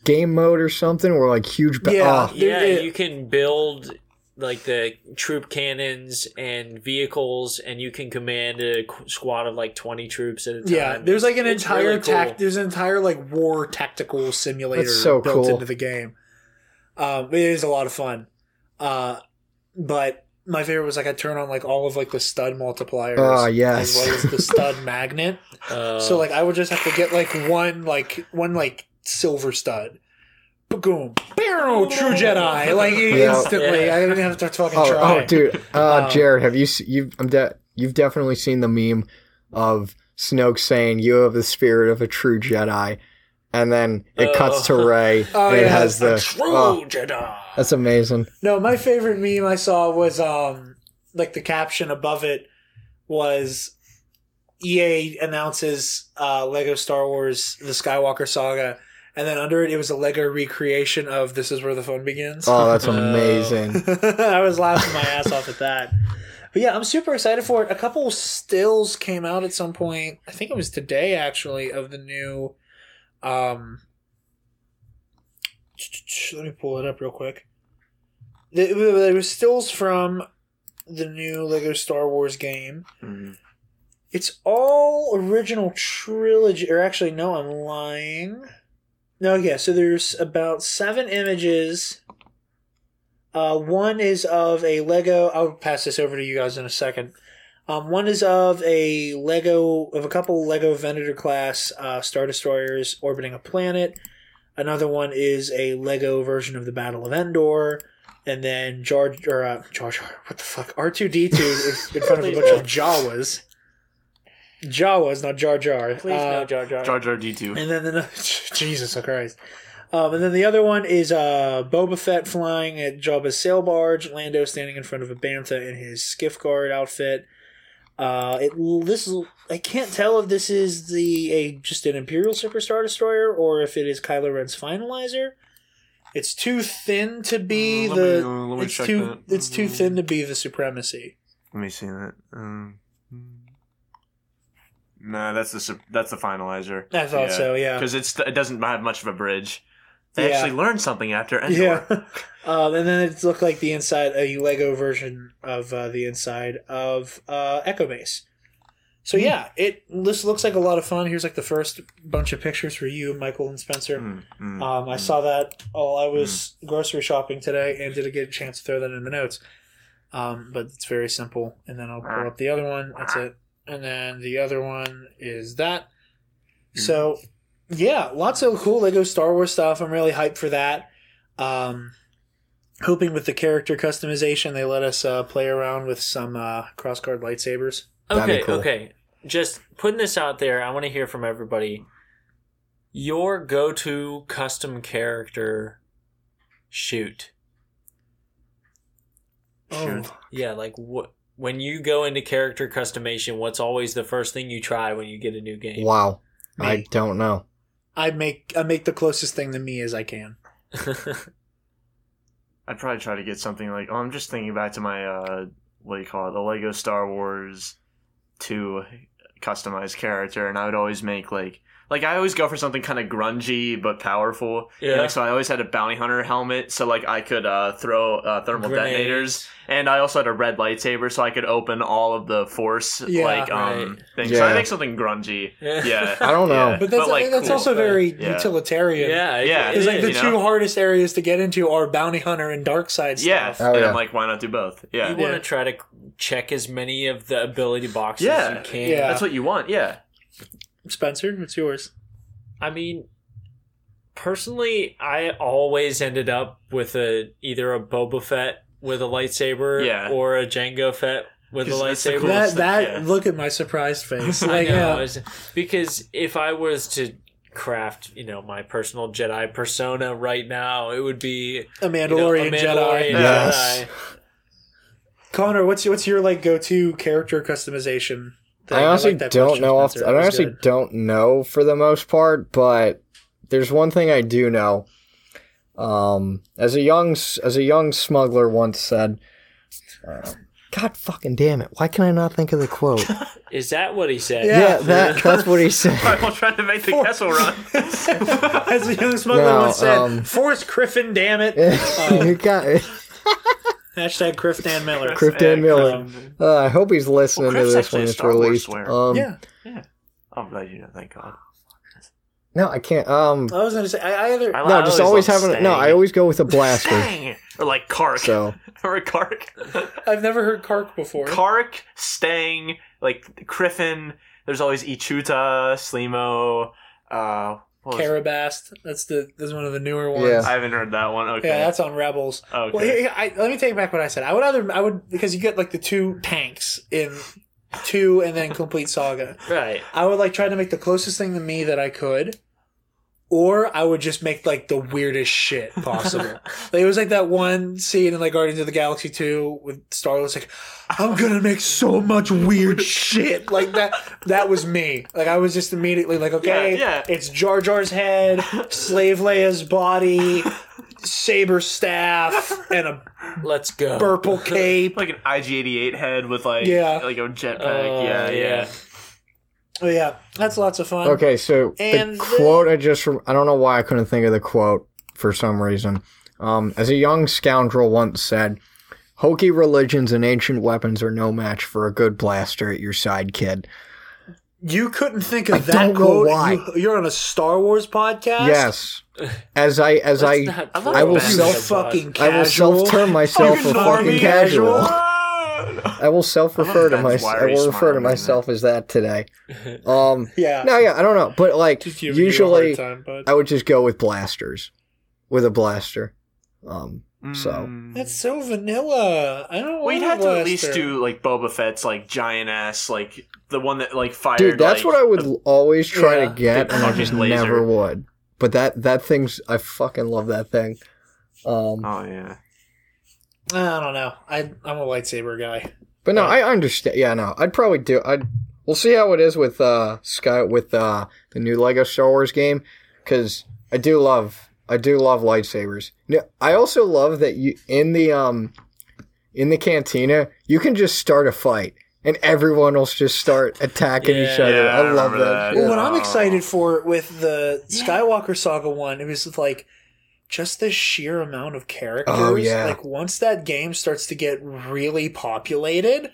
game mode or something where like huge? Ba- Yeah. oh, yeah There- you can build like the troop cannons and vehicles and you can command a squad of like 20 troops at a time Yeah, there's like an It's entire really cool. There's an entire like war tactical simulator so built cool. into the game. Um, it is a lot of fun. Uh, but my favorite was like I turn on like all of like the stud multipliers. Oh, yes. as well as the stud magnet. Uh, So like I would just have to get like one like one like silver stud. Boom, Boom, true Jedi, like Yeah. instantly. Yeah. I didn't even have to fucking oh, try. oh, dude. Uh, Um, Jared, have you you've I'm de- you've definitely seen the meme of Snoke saying you have the spirit of a true Jedi, and then it cuts to Oh. Rey Oh, and it yeah, has the true oh, Jedi. that's amazing. No, my favorite meme I saw was um like the caption above it was EA announces uh Lego Star Wars the Skywalker saga and then under it it was a Lego recreation of This is where the fun begins. Oh, that's amazing. I was laughing my ass off at that. But yeah, I'm super excited for it. A couple stills came out at some point. I think it was today actually of the new um let me pull it up real quick. There was stills from the new Lego Star Wars game. Mhm. It's all original trilogy, or actually, no, I'm lying. No, yeah, so there's about seven images. Uh, one is of a Lego. I'll pass this over to you guys in a second. Um, one is of a Lego of a couple Lego Venator class uh, Star Destroyers orbiting a planet. Another one is a Lego version of the Battle of Endor, and then Jar or uh, Jar Jar. What the fuck? R two D two is in front of a bunch of Jawas. Jawas, not Jar Jar. Please Uh, no Jar Jar. Jar Jar D two. and then the Jesus Christ. Um, and then the other one is uh, Boba Fett flying at Jabba's sail barge, Lando standing in front of a bantha in his skiff guard outfit. Uh, it this is I can't tell if this is the a just an Imperial Superstar Destroyer or if it is Kylo Ren's finalizer. It's too thin to be Uh, let me- the. uh, let me it's check too that. it's too thin to be the supremacy. Let me see that. Um, nah, that's the that's the finalizer. I thought so, yeah. Because it's it doesn't have much of a bridge. They Yeah. actually learned something after Endor. Yeah. um, and then it looked like the inside, a Lego version of uh, the inside of uh, Echo Base. So Hmm. yeah, it this looks like a lot of fun. Here's like the first bunch of pictures for you, Michael and Spencer. Mm, mm, Um, I mm. saw that while I was grocery shopping today, and didn't get a chance to throw that in the notes. Um, but it's very simple. And then I'll pull up the other one. That's it. And then the other one is that. So, yeah, lots of cool Lego Star Wars stuff. I'm really hyped for that. Um, hoping with the character customization, they let us uh, play around with some uh, cross guard lightsabers. Okay, cool. okay. Just putting this out there, I want to hear from everybody. Your go-to custom character shoot. Oh, Yeah, like what when you go into character customization, what's always the first thing you try when you get a new game? Wow. I don't know. I make I make the closest thing to me as I can. I'd probably try to get something like. Oh, I'm just thinking back to my uh, what do you call it? The Lego Star Wars two customized character, and I would always make like like I always go for something kind of grungy but powerful. Yeah. Like, so I always had a bounty hunter helmet, so like I could uh, throw uh, thermal Grenades. detonators, and I also had a red lightsaber, so I could open all of the force Yeah, like um right. things. So I Yeah. make something grungy. Yeah, I don't know. Yeah. But that's like, that's cool. also very Yeah. utilitarian. Yeah, it- Yeah. it It's like the is. you two know? hardest areas to get into are bounty hunter and dark side Yeah, stuff. Oh, and yeah. I'm like, why not do both? Yeah, You want to try to check as many of the ability boxes Yeah. you can. Yeah. that's what you want. Yeah, Spencer, it's yours? I mean, personally, I always ended up with a either a Boba Fett with a lightsaber, Yeah. or a Jango Fett with a lightsaber. cool- that that yeah. look at my surprised face. I Like, know, yeah. it's- because if I was to craft, you know, my personal Jedi persona right now, it would be a you know, Mandalorian, a Mandalorian Jedi. Yes. Jedi. Connor, what's what's your like go to character customization? Thing? I honestly like that don't know. Off Spencer. I honestly good. don't know for the most part, but there's one thing I do know. Um, as a young as a young smuggler once said, uh, "God fucking damn it! Why can I not think of the quote?" Is that what he said? Yeah. yeah, that that's what he said. I'm trying to make the Kessel run. As a young smuggler No, once said, um, "Force Griffin, damn it!" you got it. Hashtag Griff Dan Miller. Griff Dan Miller. Um, Uh, I hope he's listening Well, to this when it's released. swear. Um, yeah, I'm glad you know. Thank God. No, I can't. Um, I was gonna say I, I either I no, just always love having. No, I always go with a blaster. Stang or like Kark So or a Kark. I've never heard Kark before. Kark, Stang, like Griffin. There's always Ichuta, Slimo. Uh, what Karabast. That's the that's one of the newer ones. Yeah. I haven't heard that one. Okay. Yeah, that's on Rebels. Oh, okay. Well, here, here, I, let me take back what I said. I would either I would because you get like the two tanks in two and then complete saga. Right. I would like try to make the closest thing to me that I could, or I would just make like the weirdest shit possible. like it was like that one scene in like Guardians of the Galaxy two with Star Wars like, I'm gonna make so much weird shit like that. That was me. Like I was just immediately like, okay, Yeah, yeah. it's Jar Jar's head, Slave Leia's body, saber staff, and a Let's go. purple cape. like an IG88 head with like Yeah. like a jetpack. Oh, yeah, yeah. Oh, yeah, that's lots of fun. Okay, so And the then- quote I just rem- I don't know why I couldn't think of the quote for some reason. Um, as a young scoundrel once said, "Hokey religions and ancient weapons are no match for a good blaster at your side, kid." You couldn't think of I that don't know quote. why. You, you're on a Star Wars podcast. Yes, as I as Let's I I will back You to the self- fucking bus. I will self-term myself Fucking a fucking normie casual. Casual. I will self-refer to That's myself. I will refer to man. myself as that today. Um, Yeah. no, yeah, I don't know, but like Just giving you a usually time. I would just go with blasters, with a blaster. Um, So. Mm. That's so vanilla. I don't. Well, you'd want have a to at least do like Boba Fett's like giant ass, like the one that like fired. dude, that's like, what I would always try Yeah. to get, and I just laser. never would. But that that thing's I fucking love that thing. Um, Oh yeah. I don't know. I I'm a lightsaber guy. but no, I understand. Yeah, no, I'd probably do. I'd we'll see how it is with uh Sky with uh the new Lego Star Wars game because I do love I do love lightsabers. No, I also love that you in the um in the cantina you can just start a fight and everyone will just start attacking each other. yeah, I I love that. that. shit. Well, what I'm excited for with the Skywalker Saga one, it was like just the sheer amount of characters. Oh, yeah. Like once that game starts to get really populated,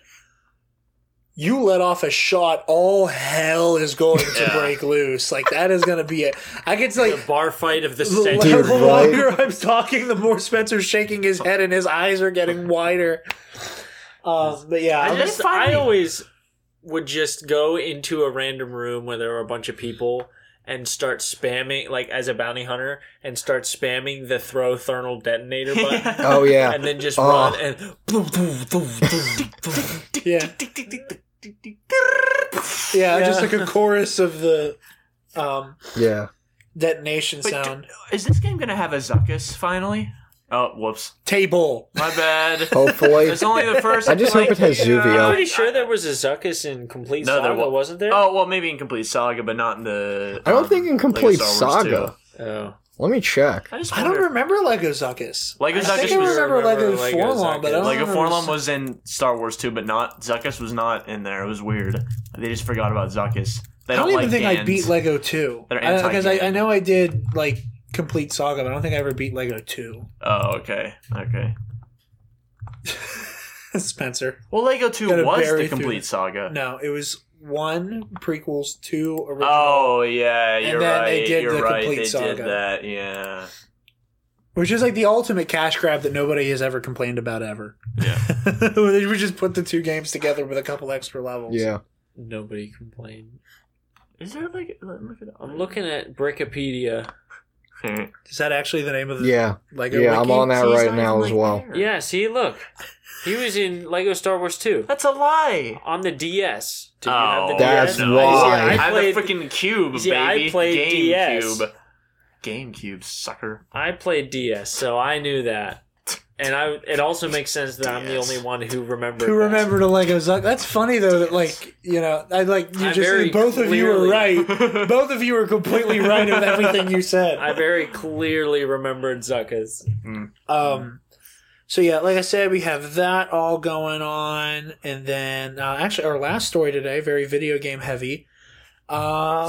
you let off a shot, all hell is going to Yeah. break loose. Like that is going to be it. I get like the bar fight of the the century. Dude, the right? longer I'm talking, the more Spencer's shaking his head and his eyes are getting wider. Um, but yeah, I just, I always would just go into a random room where there were a bunch of people and start spamming, like as a bounty hunter, and start spamming the throw thermal detonator button. Oh yeah. And then just Oh. run and boom, boom, boom, boom, boom. yeah, yeah, just like a chorus of the um, yeah. detonation Wait, sound. Is this game gonna have a Zuckuss finally? Oh, whoops. Table. My bad. Hopefully. It's only the first. I just hope it has I'm Zuvio. pretty sure there was a Zuckuss in Complete No, there Saga, wa- wasn't there? Oh well, maybe in complete saga, but not in the. I don't um, think in Lego complete Star Wars saga. 2. Oh. Let me check. I just I don't remember Lego Zuckuss. Lego I think Zuckuss I was- remember, remember Lego, Lego 4-LOM, but I don't Lego remember 4-LOM was in Star Wars 2, but not Zuckuss was not in there. It was weird. They just forgot about Zuckuss. They I don't, don't even like think I Gans. beat Lego 2. They're Because I, I, anti-Gan. know I did like complete saga, but I don't think I ever beat Lego 2. Oh, okay, okay. Spencer. Well, Lego 2 was bury the complete it. saga. No, it was one prequels, two original. Oh yeah, And you're then right. they did you're the right. complete They saga. did that. Yeah. Which is like the ultimate cash grab that nobody has ever complained about ever. Yeah. they would just put the two games together with a couple extra levels. Yeah. Nobody complained. Is there like look it. I'm looking at Brickopedia. Is that actually the name of the Yeah. Lego Yeah, I'm on that He's right now as like, well. there. Yeah, see, look. He was in Lego Star Wars 2 That's a lie. on the DS. Did you oh, have the oh. That's DS? why. See, I, I played, have a freaking cube, you see, baby. I played DS. GameCube. GameCube, sucker. I played DS, so I knew that. And I it also makes sense that I'm the only one who remembered. Who that. remembered a Lego Zuck? That's funny though. That like you know, I like you I just very both of you were right. both of you were completely right with everything you said. I very clearly remembered Zuckuss. Um, so yeah, like I said, we have that all going on, and then uh, actually our last story today, very video game heavy. It's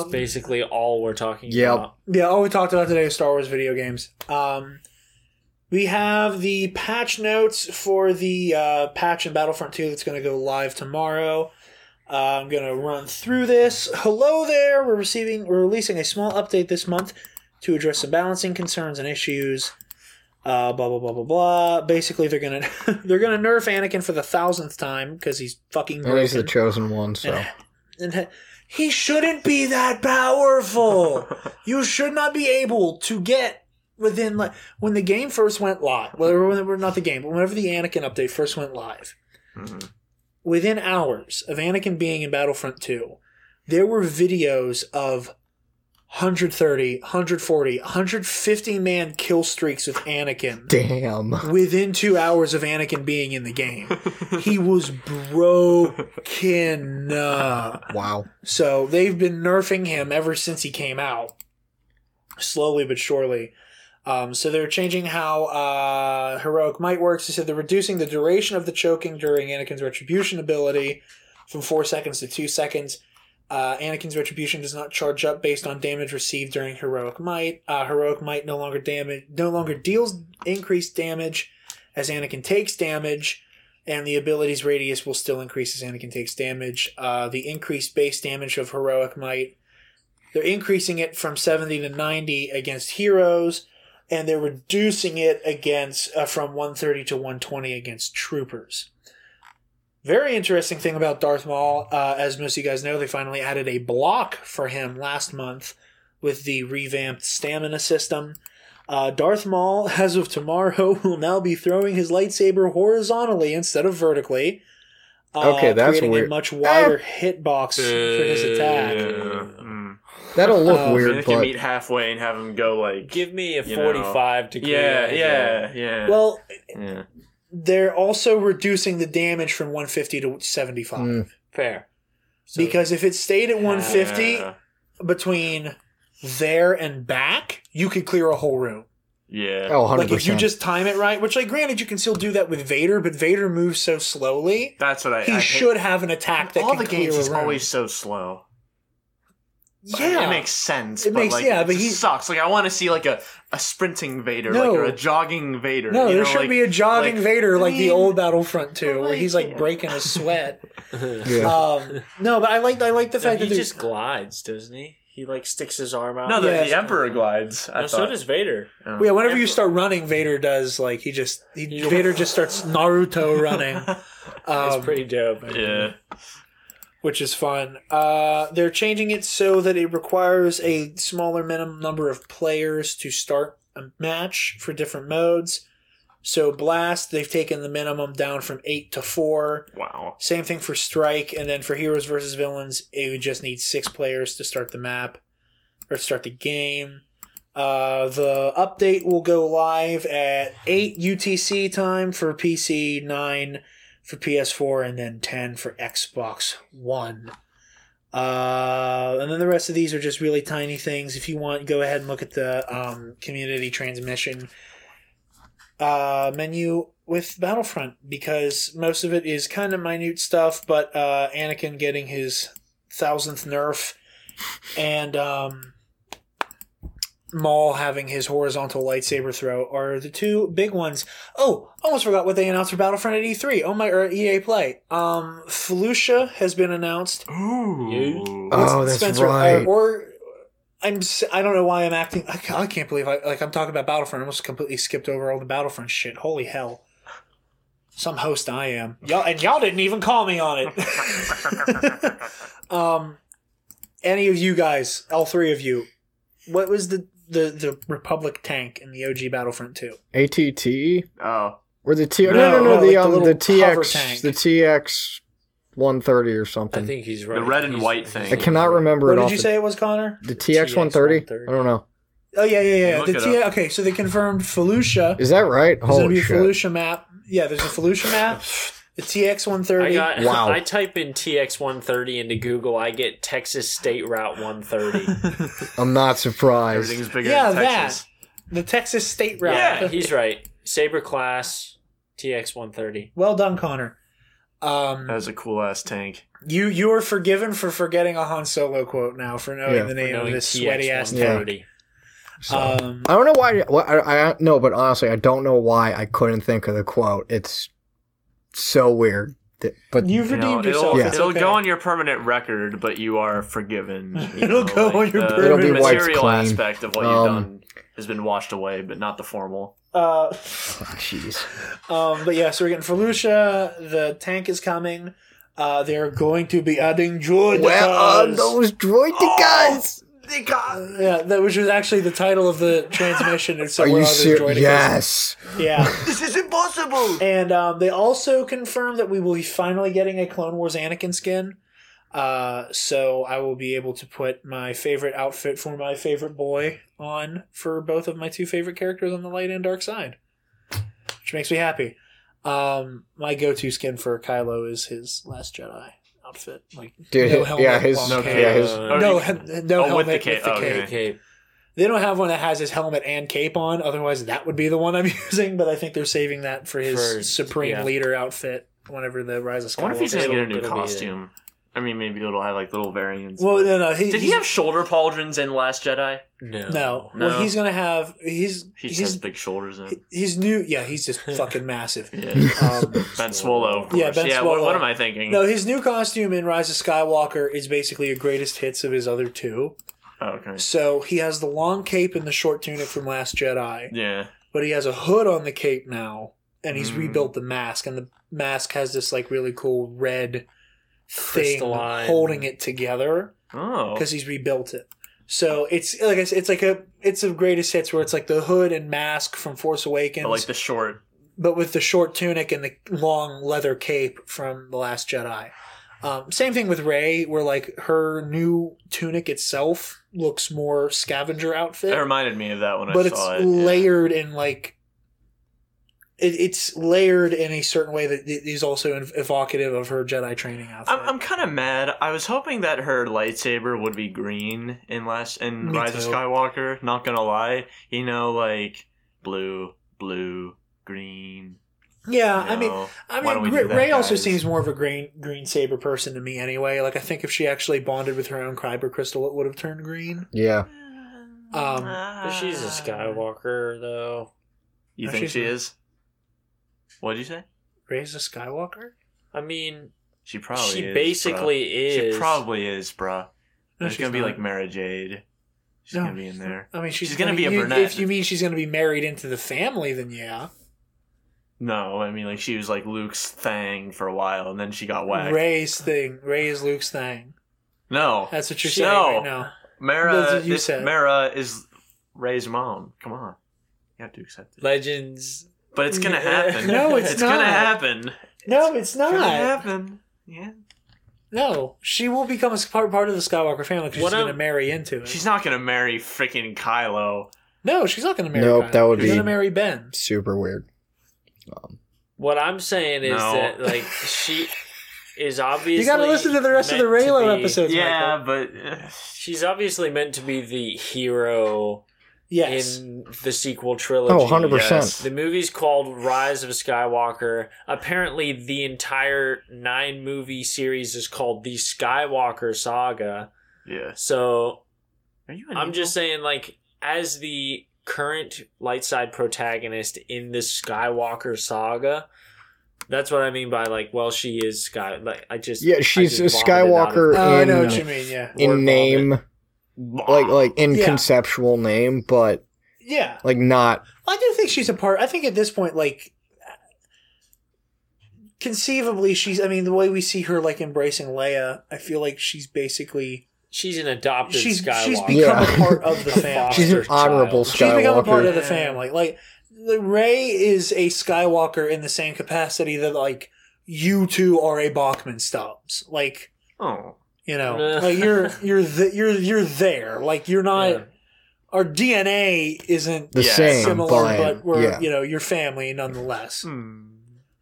Um, basically all we're talking Yep. about. yeah, all we talked about today is Star Wars video games. Um, we have the patch notes for the uh, patch in Battlefront 2 that's going to go live tomorrow. Uh, I'm going to run through this. Hello there. We're receiving, we're releasing a small update this month to address some balancing concerns and issues. Uh, blah blah blah blah blah. Basically, they're gonna they're gonna nerf Anakin for the thousandth time because he's fucking And he's the chosen one, so. And he shouldn't be that powerful. you should not be able to get within like when the game first went live. Well, when- not the game, but whenever the Anakin update first went live, Mhm. within hours of Anakin being in Battlefront 2, there were videos of 130, 140, 150 man kill streaks with Anakin Damn. within two hours of Anakin being in the game. He was broken. Wow. so they've been nerfing him ever since he came out, slowly but surely. Um, so they're changing how uh, heroic might works. They said they're reducing the duration of the choking during Anakin's retribution ability from four seconds to two seconds. Uh, Anakin's retribution does not charge up based on damage received during heroic might. Uh, heroic might no longer damage, no longer deals increased damage as Anakin takes damage and the ability's radius will still increase as Anakin takes damage. Uh, the increased base damage of heroic might, they're increasing it from 70 to 90 against heroes, and they're reducing it against uh, from 130 to 120 against troopers. Very interesting thing about Darth Maul, uh, as most of you guys know, they finally added a block for him last month with the revamped stamina system. Uh, Darth Maul, as of tomorrow, will now be throwing his lightsaber horizontally instead of vertically. uh, Okay, that's creating a weird. much wider hitbox for his attack. Yeah. That'll look Uh, weird, Maybe they can meet halfway and have him go like. Give me a You know. 45 degree. yeah, yeah, yeah. Well, yeah. they're also reducing the damage from 150 to 75 Mm. Fair. So because if it stayed at 150 Yeah. between there and back, you could clear a whole room. Yeah. oh, 100%. Like if you just time it right, which like granted you can still do that with Vader, but Vader moves so slowly. That's what I. He I hate- should have an attack that All can the clear games a is room. always so slow. Yeah, it makes sense. It but makes- like, yeah, but he- sucks. Like I want to see like a, a sprinting Vader, No. like or a jogging Vader. No, you there know, should like- be a jogging like- Vader like I the old Battlefront 2, where he's like yeah. breaking a sweat. Yeah. um, no, but I like I like the No, fact that he just glides, doesn't he? He like sticks his arm out. No, the, Yes. the Emperor glides. I No, so does Vader. Oh. yeah, whenever you start running, Vader does like he just he, Vader just starts Naruto running. It's Um, pretty dope. yeah. Which is fun. Uh, they're changing it so that it requires a smaller minimum number of players to start a match for different modes. So Blast, they've taken the minimum down from eight to four. Wow. Same thing for Strike, and then for Heroes versus Villains, it would just need six players to start the map or start the game. Uh, the update will go live at 8 UTC time for PC, 9 for PS4, and then 10 for Xbox One. Uh, and then the rest of these are just really tiny things. If you want, go ahead and look at the um, community transmission uh, menu with Battlefront because most of it is kind of minute stuff, but uh, Anakin getting his thousandth nerf and um, Maul having his horizontal lightsaber throw are the two big ones. Oh, I almost forgot what they announced for Battlefront at E3. Oh my, or EA Play. Um, Felucia has been announced. Ooh. Oh, that's Spencer, right. uh, or I'm s- I don't know why I'm acting. I, I can't believe I like I'm talking about Battlefront. I almost completely skipped over all the Battlefront shit. Holy hell! Some host I am. Y'all and y'all didn't even call me on it. um, any of you guys, all three of you, what was the the the Republic tank in the OG Battlefront two? ATT Oh. or the T? No, No, no, no, no, the like the um, little the TX, the TX, one thirty or something. I think he's right. The red and He's- white he's thing. I cannot remember What it did off you the- say it was, Connor? The TX one thirty. I don't know. Oh yeah, yeah, yeah. Look The it T- okay, so they confirmed Felucia. Is that right? There's gonna be a shit! Felucia map. Yeah, there's a Felucia map. The TX 130. I got. Wow. I type in TX 130 into Google. I get Texas State Route 130. I'm not surprised. Everything's bigger Yeah, in Texas. The Texas State route. yeah, he's right. Saber class TX 130. well done, Connor. Um, That was a cool ass tank. you you are forgiven for forgetting a Han Solo quote now for knowing Yeah. the name of this TX sweaty ass Yeah. tank. 130. So- Um, I don't know why. What I, I no, but honestly, I don't know why I couldn't think of the quote. It's so weird. That- But you've You know, redeemed it'll yourself. Yeah. It'll okay. go on your permanent record, but you are forgiven. You It'll know, go like, on your the permanent It'll be wiped material clean. aspect of what Um, you've done has been washed away, but not the formal. Uh, jeez, um, but yeah, so we're getting Felucia. The tank is coming. Uh, they're going to be adding droid. where are those droidekas? Yeah, that which was actually the title of the transmission. And so Are you serious? droidekas? Yes. Yeah. This is impossible. And um, they also confirmed that we will be finally getting a Clone Wars Anakin skin. Uh, so I will be able to put my favorite outfit for my favorite boy on for both of my two favorite characters on the light and dark side, which makes me happy. Um, my go-to skin for Kylo is his Last Jedi outfit, like Dude, no helmet, yeah, his no cape. yeah, his Uh, no, he- no oh, helmet with the cape. Oh, okay. Okay. They don't have one that has his helmet and cape on. Otherwise, that would be the one I'm using. But I think they're saving that for his For- supreme yeah. leader outfit whenever the Rise of I wonder if he's gonna get a new costume. I mean, maybe it'll have like little variants. Well, no, no. He, Did he have shoulder pauldrons in Last Jedi? No. No. No. Well, he's gonna have. He's He he's has big shoulders in. he's new. Yeah, he's just fucking massive. Yeah. Um, Ben Swolo. Yeah. Ben yeah. What, what am I thinking? no, his new costume in Rise of Skywalker is basically a greatest hits of his other two. Oh, okay. So he has the long cape and the short tunic from Last Jedi, Yeah. but he has a hood on the cape now, and he's Mm. rebuilt the mask, and the mask has this like really cool red thing holding it together Oh. because he's rebuilt it. So it's like I said, it's like a it's a greatest hits where it's like the hood and mask from Force Awakens, But like the short. but with the short tunic and the long leather cape from the Last Jedi. Um, same thing with Rey, where like her new tunic itself looks more scavenger outfit, That reminded me of that when but I it's saw it. yeah. layered in like it's layered in a certain way that is also evocative of her Jedi training outfit. I'm, I'm kind of mad. I was hoping that her lightsaber would be green in last in Me Rise of. Skywalker. Not gonna lie, you know, like blue, blue, green. Yeah, you I mean, I mean, Rey, that, Rey also seems more of a green green saber person to me anyway. Like I think if she actually bonded with her own kyber crystal, it would have turned green. Yeah. Um, But she's a Skywalker, though. You No, think she's she not. is? What'd you say? Rey's a Skywalker. I mean, She probably she is, basically bruh. is. She probably is, bruh. No, There's she's gonna be not. like Mara Jade. She's No. gonna be in there. I mean, she's, She's gonna be a you- brunette. If you mean she's going to be married into the family, then yeah. No, I mean like she was like Luke's thing for a while, and then she got whacked. Rey's thing. Rey is Luke's thing. No, That's what you're saying no. right now. Mara. That's what you this- said. Mara is Rey's mom. Come on, you have to accept it. Legends. But it's gonna happen. No, it's not gonna happen. No, it's It's gonna not. happen. Yeah. No, she will become a part part of the Skywalker family because she's What going to marry into it. She's not gonna marry freaking Kylo. no, she's not going to marry. Nope, Kylo. that would she's be- going to marry Ben. Super weird. What I'm saying is No. that like she is obviously. You got to listen to the rest of the Reylo episodes. yeah, Michael. but uh, She's obviously meant to be the hero Yes. in the sequel trilogy. Oh, 100%. yes. The movie's called Rise of Skywalker. Apparently, the entire nine movie series is called the Skywalker Saga. yeah. So Are you? I'm just saying, like, as the current light side protagonist in the Skywalker Saga, that's what I mean by like, well, she is Sky. Like, I just Yeah, I she's just a vomited out of- Skywalker Oh, I in- know what you mean. Yeah. Word In vomit. Name, like like in Yeah. conceptual name, but Yeah. like not. I do think she's a part. I think at this point, like, conceivably, she's. I mean, the way we see her like embracing Leia, I feel like she's basically She's an adopted she's Skywalker. she's become Yeah. a part of the family. She's an Foster child. honorable She's become a part of the family. Like, the Rey is a Skywalker in the same capacity that like you two are a Bachman Stubbs. Like, Oh. You know, like you're you're th- you're you're there. Like, you're not. Yeah. Our DNA isn't The same, similar, but, but we're yeah. you know your family nonetheless. Hmm.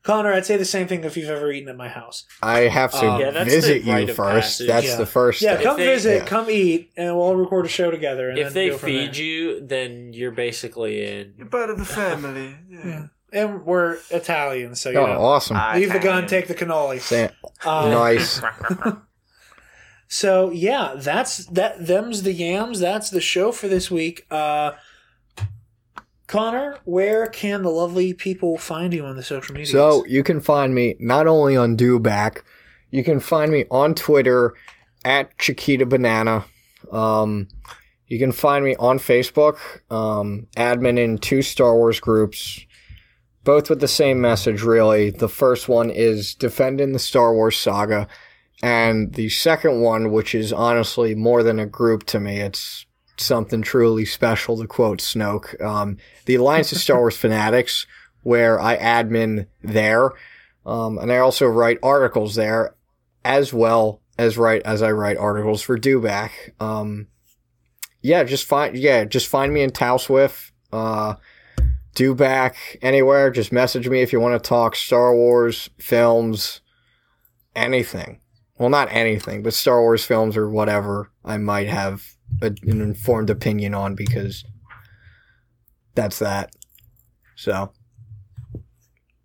Connor, I'd say the same thing if you've ever eaten at my house. I have to Um, Yeah, that's visit you first. passage. That's Yeah. the first Yeah, step. come they- visit, yeah. come eat, and we'll record a show together. And If they feed there. you, then you're basically in. You're part of the family. Yeah. and we're Italian, so you Oh, know, awesome. leave the gun, take the cannoli. Sa- Um, nice. So yeah, that's that. Them's the yams. That's the show for this week. Uh, Connor, where can the lovely people find you on the social media? So you can find me not only on Dewback, you can find me on Twitter at Chiquita Banana. Um, you can find me on Facebook, um, admin in two Star Wars groups, both with the same message, really. The first one is defending the Star Wars saga, and the second one, which is honestly more than a group to me, it's something truly special to quote Snoke. Um, the Alliance of Star Wars Fanatics, where I admin there, um, and I also write articles there, as well as write as I write articles for Dewback. Um, yeah, just find yeah, just find me in Tauswift, uh, Dewback, anywhere. Just message me if you want to talk Star Wars films, anything. Well, not anything, but Star Wars films or whatever I might have a, an informed opinion on because that's that. So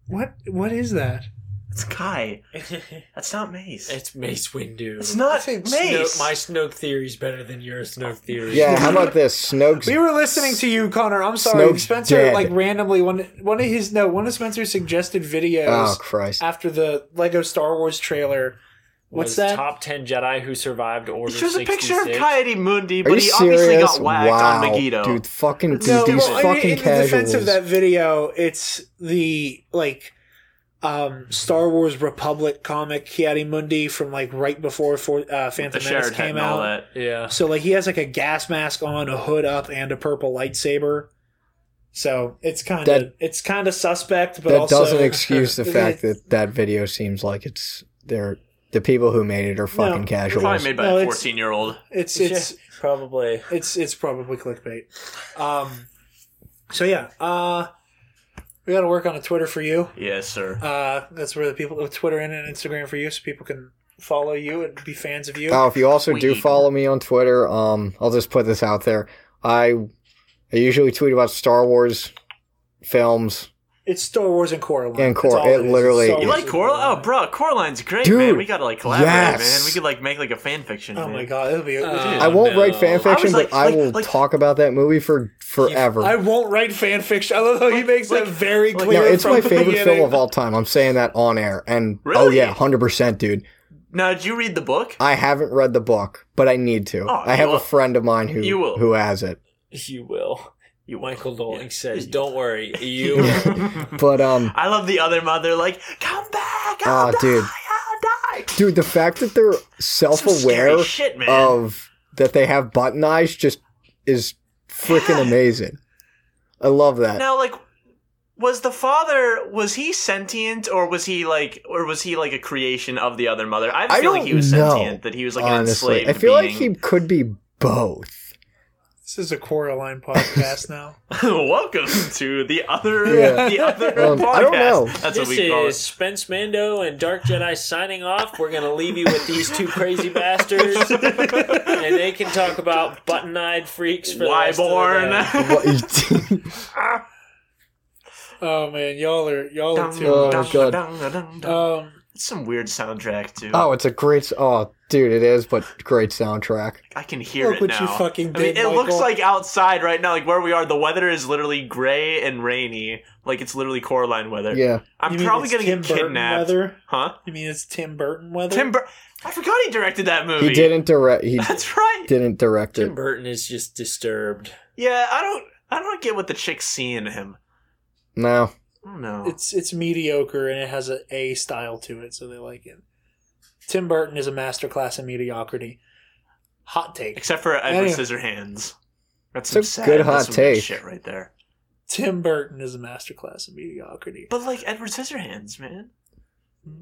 what what is that? It's Kai. That's not Mace. it's Mace Windu. It's not I Mace. Snoke, my Snoke theory is better than your Snoke theory. yeah, how about this? Snoke's We were listening to you, Connor. I'm sorry, Snoke's Spencer. dead. Like randomly, one one of his no, one of Spencer's suggested videos oh Christ. after the Lego Star Wars trailer. What's that? Top ten Jedi who survived Order It shows a picture of 66. Ki-Adi-Mundi, but you he obviously serious? got whacked wow, on Mygeeto. dude! Fucking dude, no, these well, in- fucking in, the casuals. defense of that video, it's the like um, Star Wars Republic comic Ki-Adi-Mundi from like right before for, uh, the Phantom Menace came and all out. that. Yeah. So like he has like a gas mask on, a hood up, and a purple lightsaber. So it's kind of it's kind of suspect, but that also doesn't excuse the fact that that video seems like it's they're the people who made it are fucking No, casuals. Probably made by No, a it's- 14 year old. it's it's probably. it's it's probably clickbait. Um, so yeah, uh, we got to work on a Twitter for you. Yes, sir. Uh, that's where the people Twitter and Instagram for you, so people can follow you and be fans of you. Oh, if you also do follow me on Twitter, um, I'll just put this out there. I I usually tweet about Star Wars films, It's Star Wars and Coraline. And Cor- it, all it is. literally- Star You like and Coraline? Oh, bro, Coraline's great, Dude, man. We gotta like collaborate, yes. man. We could like make like a fan fiction. Oh man. my god, it'll be. Uh, I won't no. write fan fiction, was like- but I will like- talk about that movie for forever. I won't write fan fiction. I love how he makes like- that very like- clear. no, it's from my favorite beginning. film of all time. I'm saying that on air, and oh yeah, hundred percent, dude. Now, did you read the book? I haven't read the book, but I need to. Oh, I have you a friend of mine who You will. who has it. You will. You Michael Doling Yeah. says, "Don't worry, you." will." But um, I love the other mother, like, come back, Ah, I'll die, dude. I'll die. dude, the fact that they're self-aware shit, of that they have button eyes just is freaking Yeah. amazing. I love that. Now, like, was the father was he sentient or was he like or was he like a creation of the other mother? I have a I feeling don't he was know, sentient, that he was like an Honestly, enslaved I feel like he could be both. This is a Coraline podcast now. Welcome to the other Yeah. the other Um, podcast. I don't know. That's this what we call is it. Spence Mando and Dark Jedi signing off. We're gonna leave you with these two crazy bastards, and they can talk about button-eyed freaks for the rest of the day. Wyborn. Oh man, y'all are y'all are too. Oh, much. God. Um, It's some weird soundtrack too. oh, it's a great. Oh, dude, it is, but great soundtrack. I can hear Look it what now. you fucking I mean, did, it looks like outside right now, like where we are. The weather is literally gray and rainy, like it's literally Coraline weather. Yeah, I'm you mean probably it's gonna Tim get Burton kidnapped. Weather? Huh? You mean it's Tim Burton weather? Tim Bur- I forgot he directed that movie. he didn't direct. He That's right. didn't direct Tim it. Burton is just disturbed. Yeah, I don't. I don't get what the chicks see in him. No, I don't know. It's it's mediocre and it has a A style to it, so they like it. Tim Burton is a masterclass in mediocrity. Hot take. Except for Edward Anyway. Scissorhands. That's some a good hot that's some good take. shit right there. Tim Burton is a masterclass in mediocrity. But like Edward Scissorhands, man.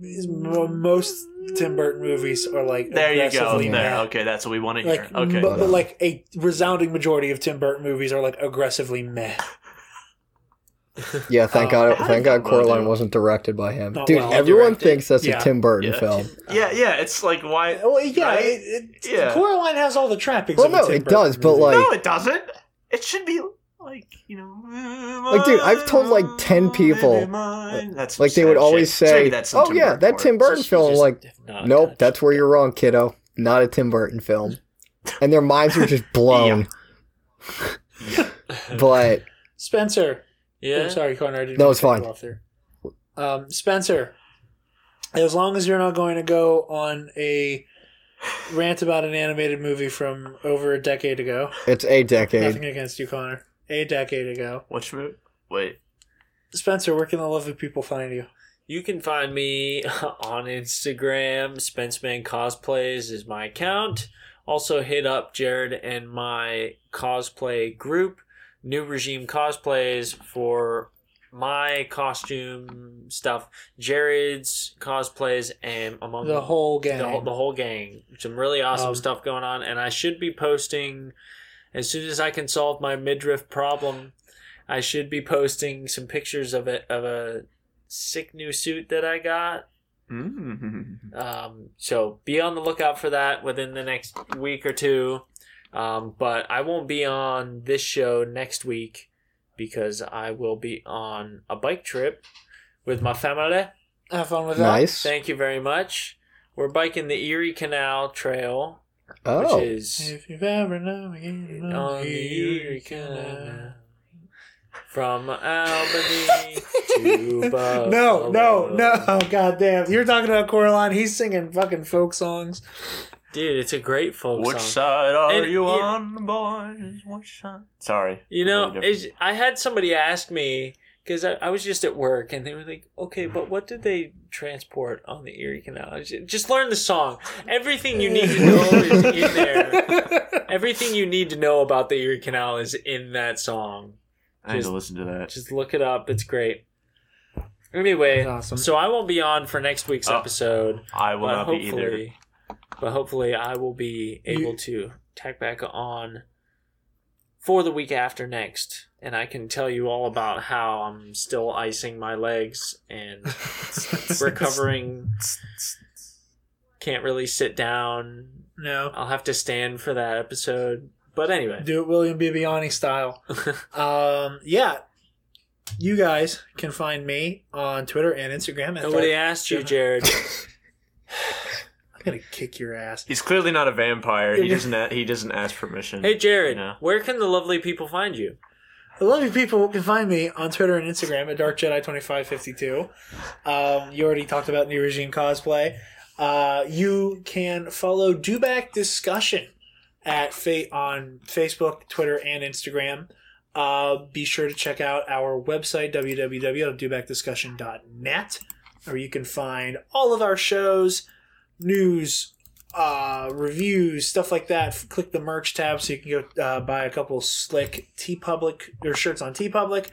His- most Tim Burton movies are like There you go. There. Okay, that's what we want to hear. Like, Okay. but, but like a resounding majority of Tim Burton movies are like aggressively meh. Yeah. Thank Oh, God. Thank God, Coraline wasn't directed by him. No, Dude, well, everyone directed. thinks that's Yeah. a Tim Burton Yeah. film. yeah, yeah. It's like why? Uh, well, yeah, Right? it, it, Yeah. Coraline has all the trappings. Well, of no, Tim it does, Burton but, like- no, it doesn't. It should be like you know. Like, dude, I've told, like, 10 people, That's Like they would always shit. So say, that's "Oh Tim yeah, Burton that Tim. Burton film." just Like, have nope, touched that's where you're wrong, kiddo. Not a Tim Burton film. And their minds are just blown. but Spencer. Yeah. Oh, sorry, Connor. I didn't No, it's fine. Off there. Um, Spencer, as long as you're not going to go on a rant about an animated movie from over a decade ago, it's a decade. nothing against you, Connor. A decade ago, Which movie? Wait. Spencer, where can the lovely people find you? You can find me on Instagram. Spenceman Cosplays is my account. Also, hit up Jared and my cosplay group, New Regime Cosplays, for my costume stuff. Jared's cosplays and among The whole gang. the whole, the whole gang. Some really awesome Um, stuff going on, and I should be posting as soon as I can solve my midriff problem. I should be posting some pictures of it of a sick new suit that I got. Mm. Um, so be on the lookout for that within the next week or two. Um, but I won't be on this show next week because I will be on a bike trip with my family. Have fun with that. Nice. Thank you very much. We're biking the Erie Canal Trail, Oh, which is If you've ever known again, on the Erie Canal. From Albany to Buffalo. No, no, no! God damn! You're talking about Coraline. He's singing fucking folk songs. Dude, it's a great folk Which song. side are And, you yeah. on, boys? Which side? Sorry. You know, Totally different. it's, I had somebody ask me because I, I was just at work and they were like, "Okay, but what did they transport on the Erie Canal?" I said, Just learn the song. Everything you need to know is in there. Everything you need to know about the Erie Canal is in that song. I need just- to listen to that. Just look it up. It's great. Anyway, Awesome. so I won't be on for next week's Oh. episode, I will but not be either. But hopefully I will be You- able to tack back on for the week after next, and I can tell you all about how I'm still icing my legs and recovering. Can't really sit down. no, I'll have to stand for that episode. But anyway, do it William Bibiani style. Um, yeah. you guys can find me on Twitter and Instagram. At Nobody asked you, Jared. I'm gonna kick your ass. He's clearly not a vampire. He doesn't. A- he doesn't ask permission. hey, Jared, No. where can the lovely people find you? The lovely people can find me on Twitter and Instagram at Dark Jedi twenty five fifty two. Um, you already talked about New Regime cosplay. Uh, you can follow Dewback Discussion at fa- on Facebook, Twitter, and Instagram. Uh, be sure to check out our website www.dewbackdiscussion.net, where you can find all of our shows, news, uh, reviews, stuff like that. Click the merch tab so you can go uh, buy a couple slick TeePublic or shirts on TeePublic,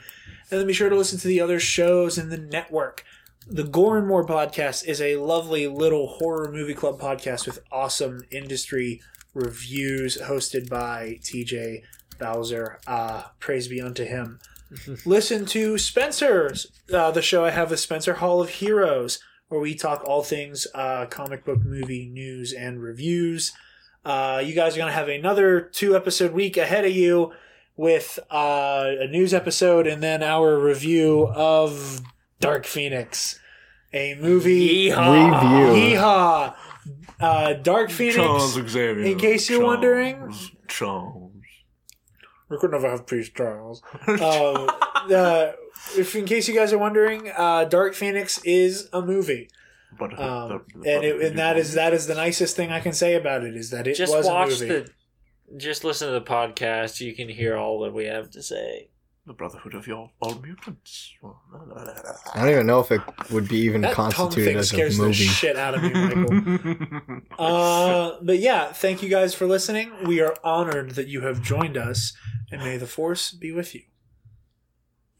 and then be sure to listen to the other shows in the network. The Gore and More podcast is a lovely little horror movie club podcast with awesome industry reviews, hosted by TJ Bowser. Uh, praise be unto him. Listen to Spencer's, uh, the show I have with Spencer Hall of Heroes, where we talk all things uh, comic book movie news and reviews. Uh, you guys are going to have another two episode week ahead of you with uh, a news episode and then our review of Dark Phoenix, a movie. Yeehaw. Review. Yeehaw! Uh, Dark Phoenix. Xavier. in case you're wondering- Charles. We could never have peace, Charles. um, uh, if in case you guys are wondering, uh, Dark Phoenix is a movie, But, um, and, it, and that is that is the nicest thing I can say about it is that it Just was watch a movie. the. Just listen to the podcast. You can hear all that we have to say. the Brotherhood of all, all mutants. I don't even know if it would be even that constituted thing as a scares the movie. shit out of me, Michael. uh, but yeah, thank you guys for listening. We are honored that you have joined us, and may the force be with you.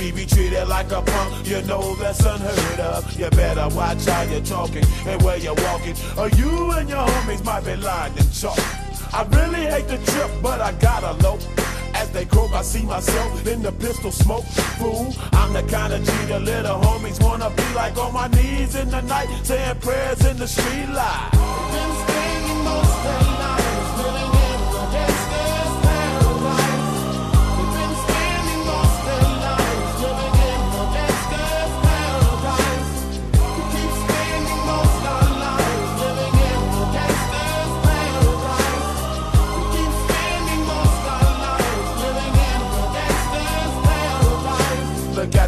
Me be treated like a punk, you know that's unheard of. You better watch how you're talking and where you're walking, or you and your homies might be lying in chalk. I really hate the trip, but I gotta low. As they croak, I see myself in the pistol smoke. Fool, I'm the kind of G the little homies wanna be like on my knees in the night, saying prayers in the street light. Look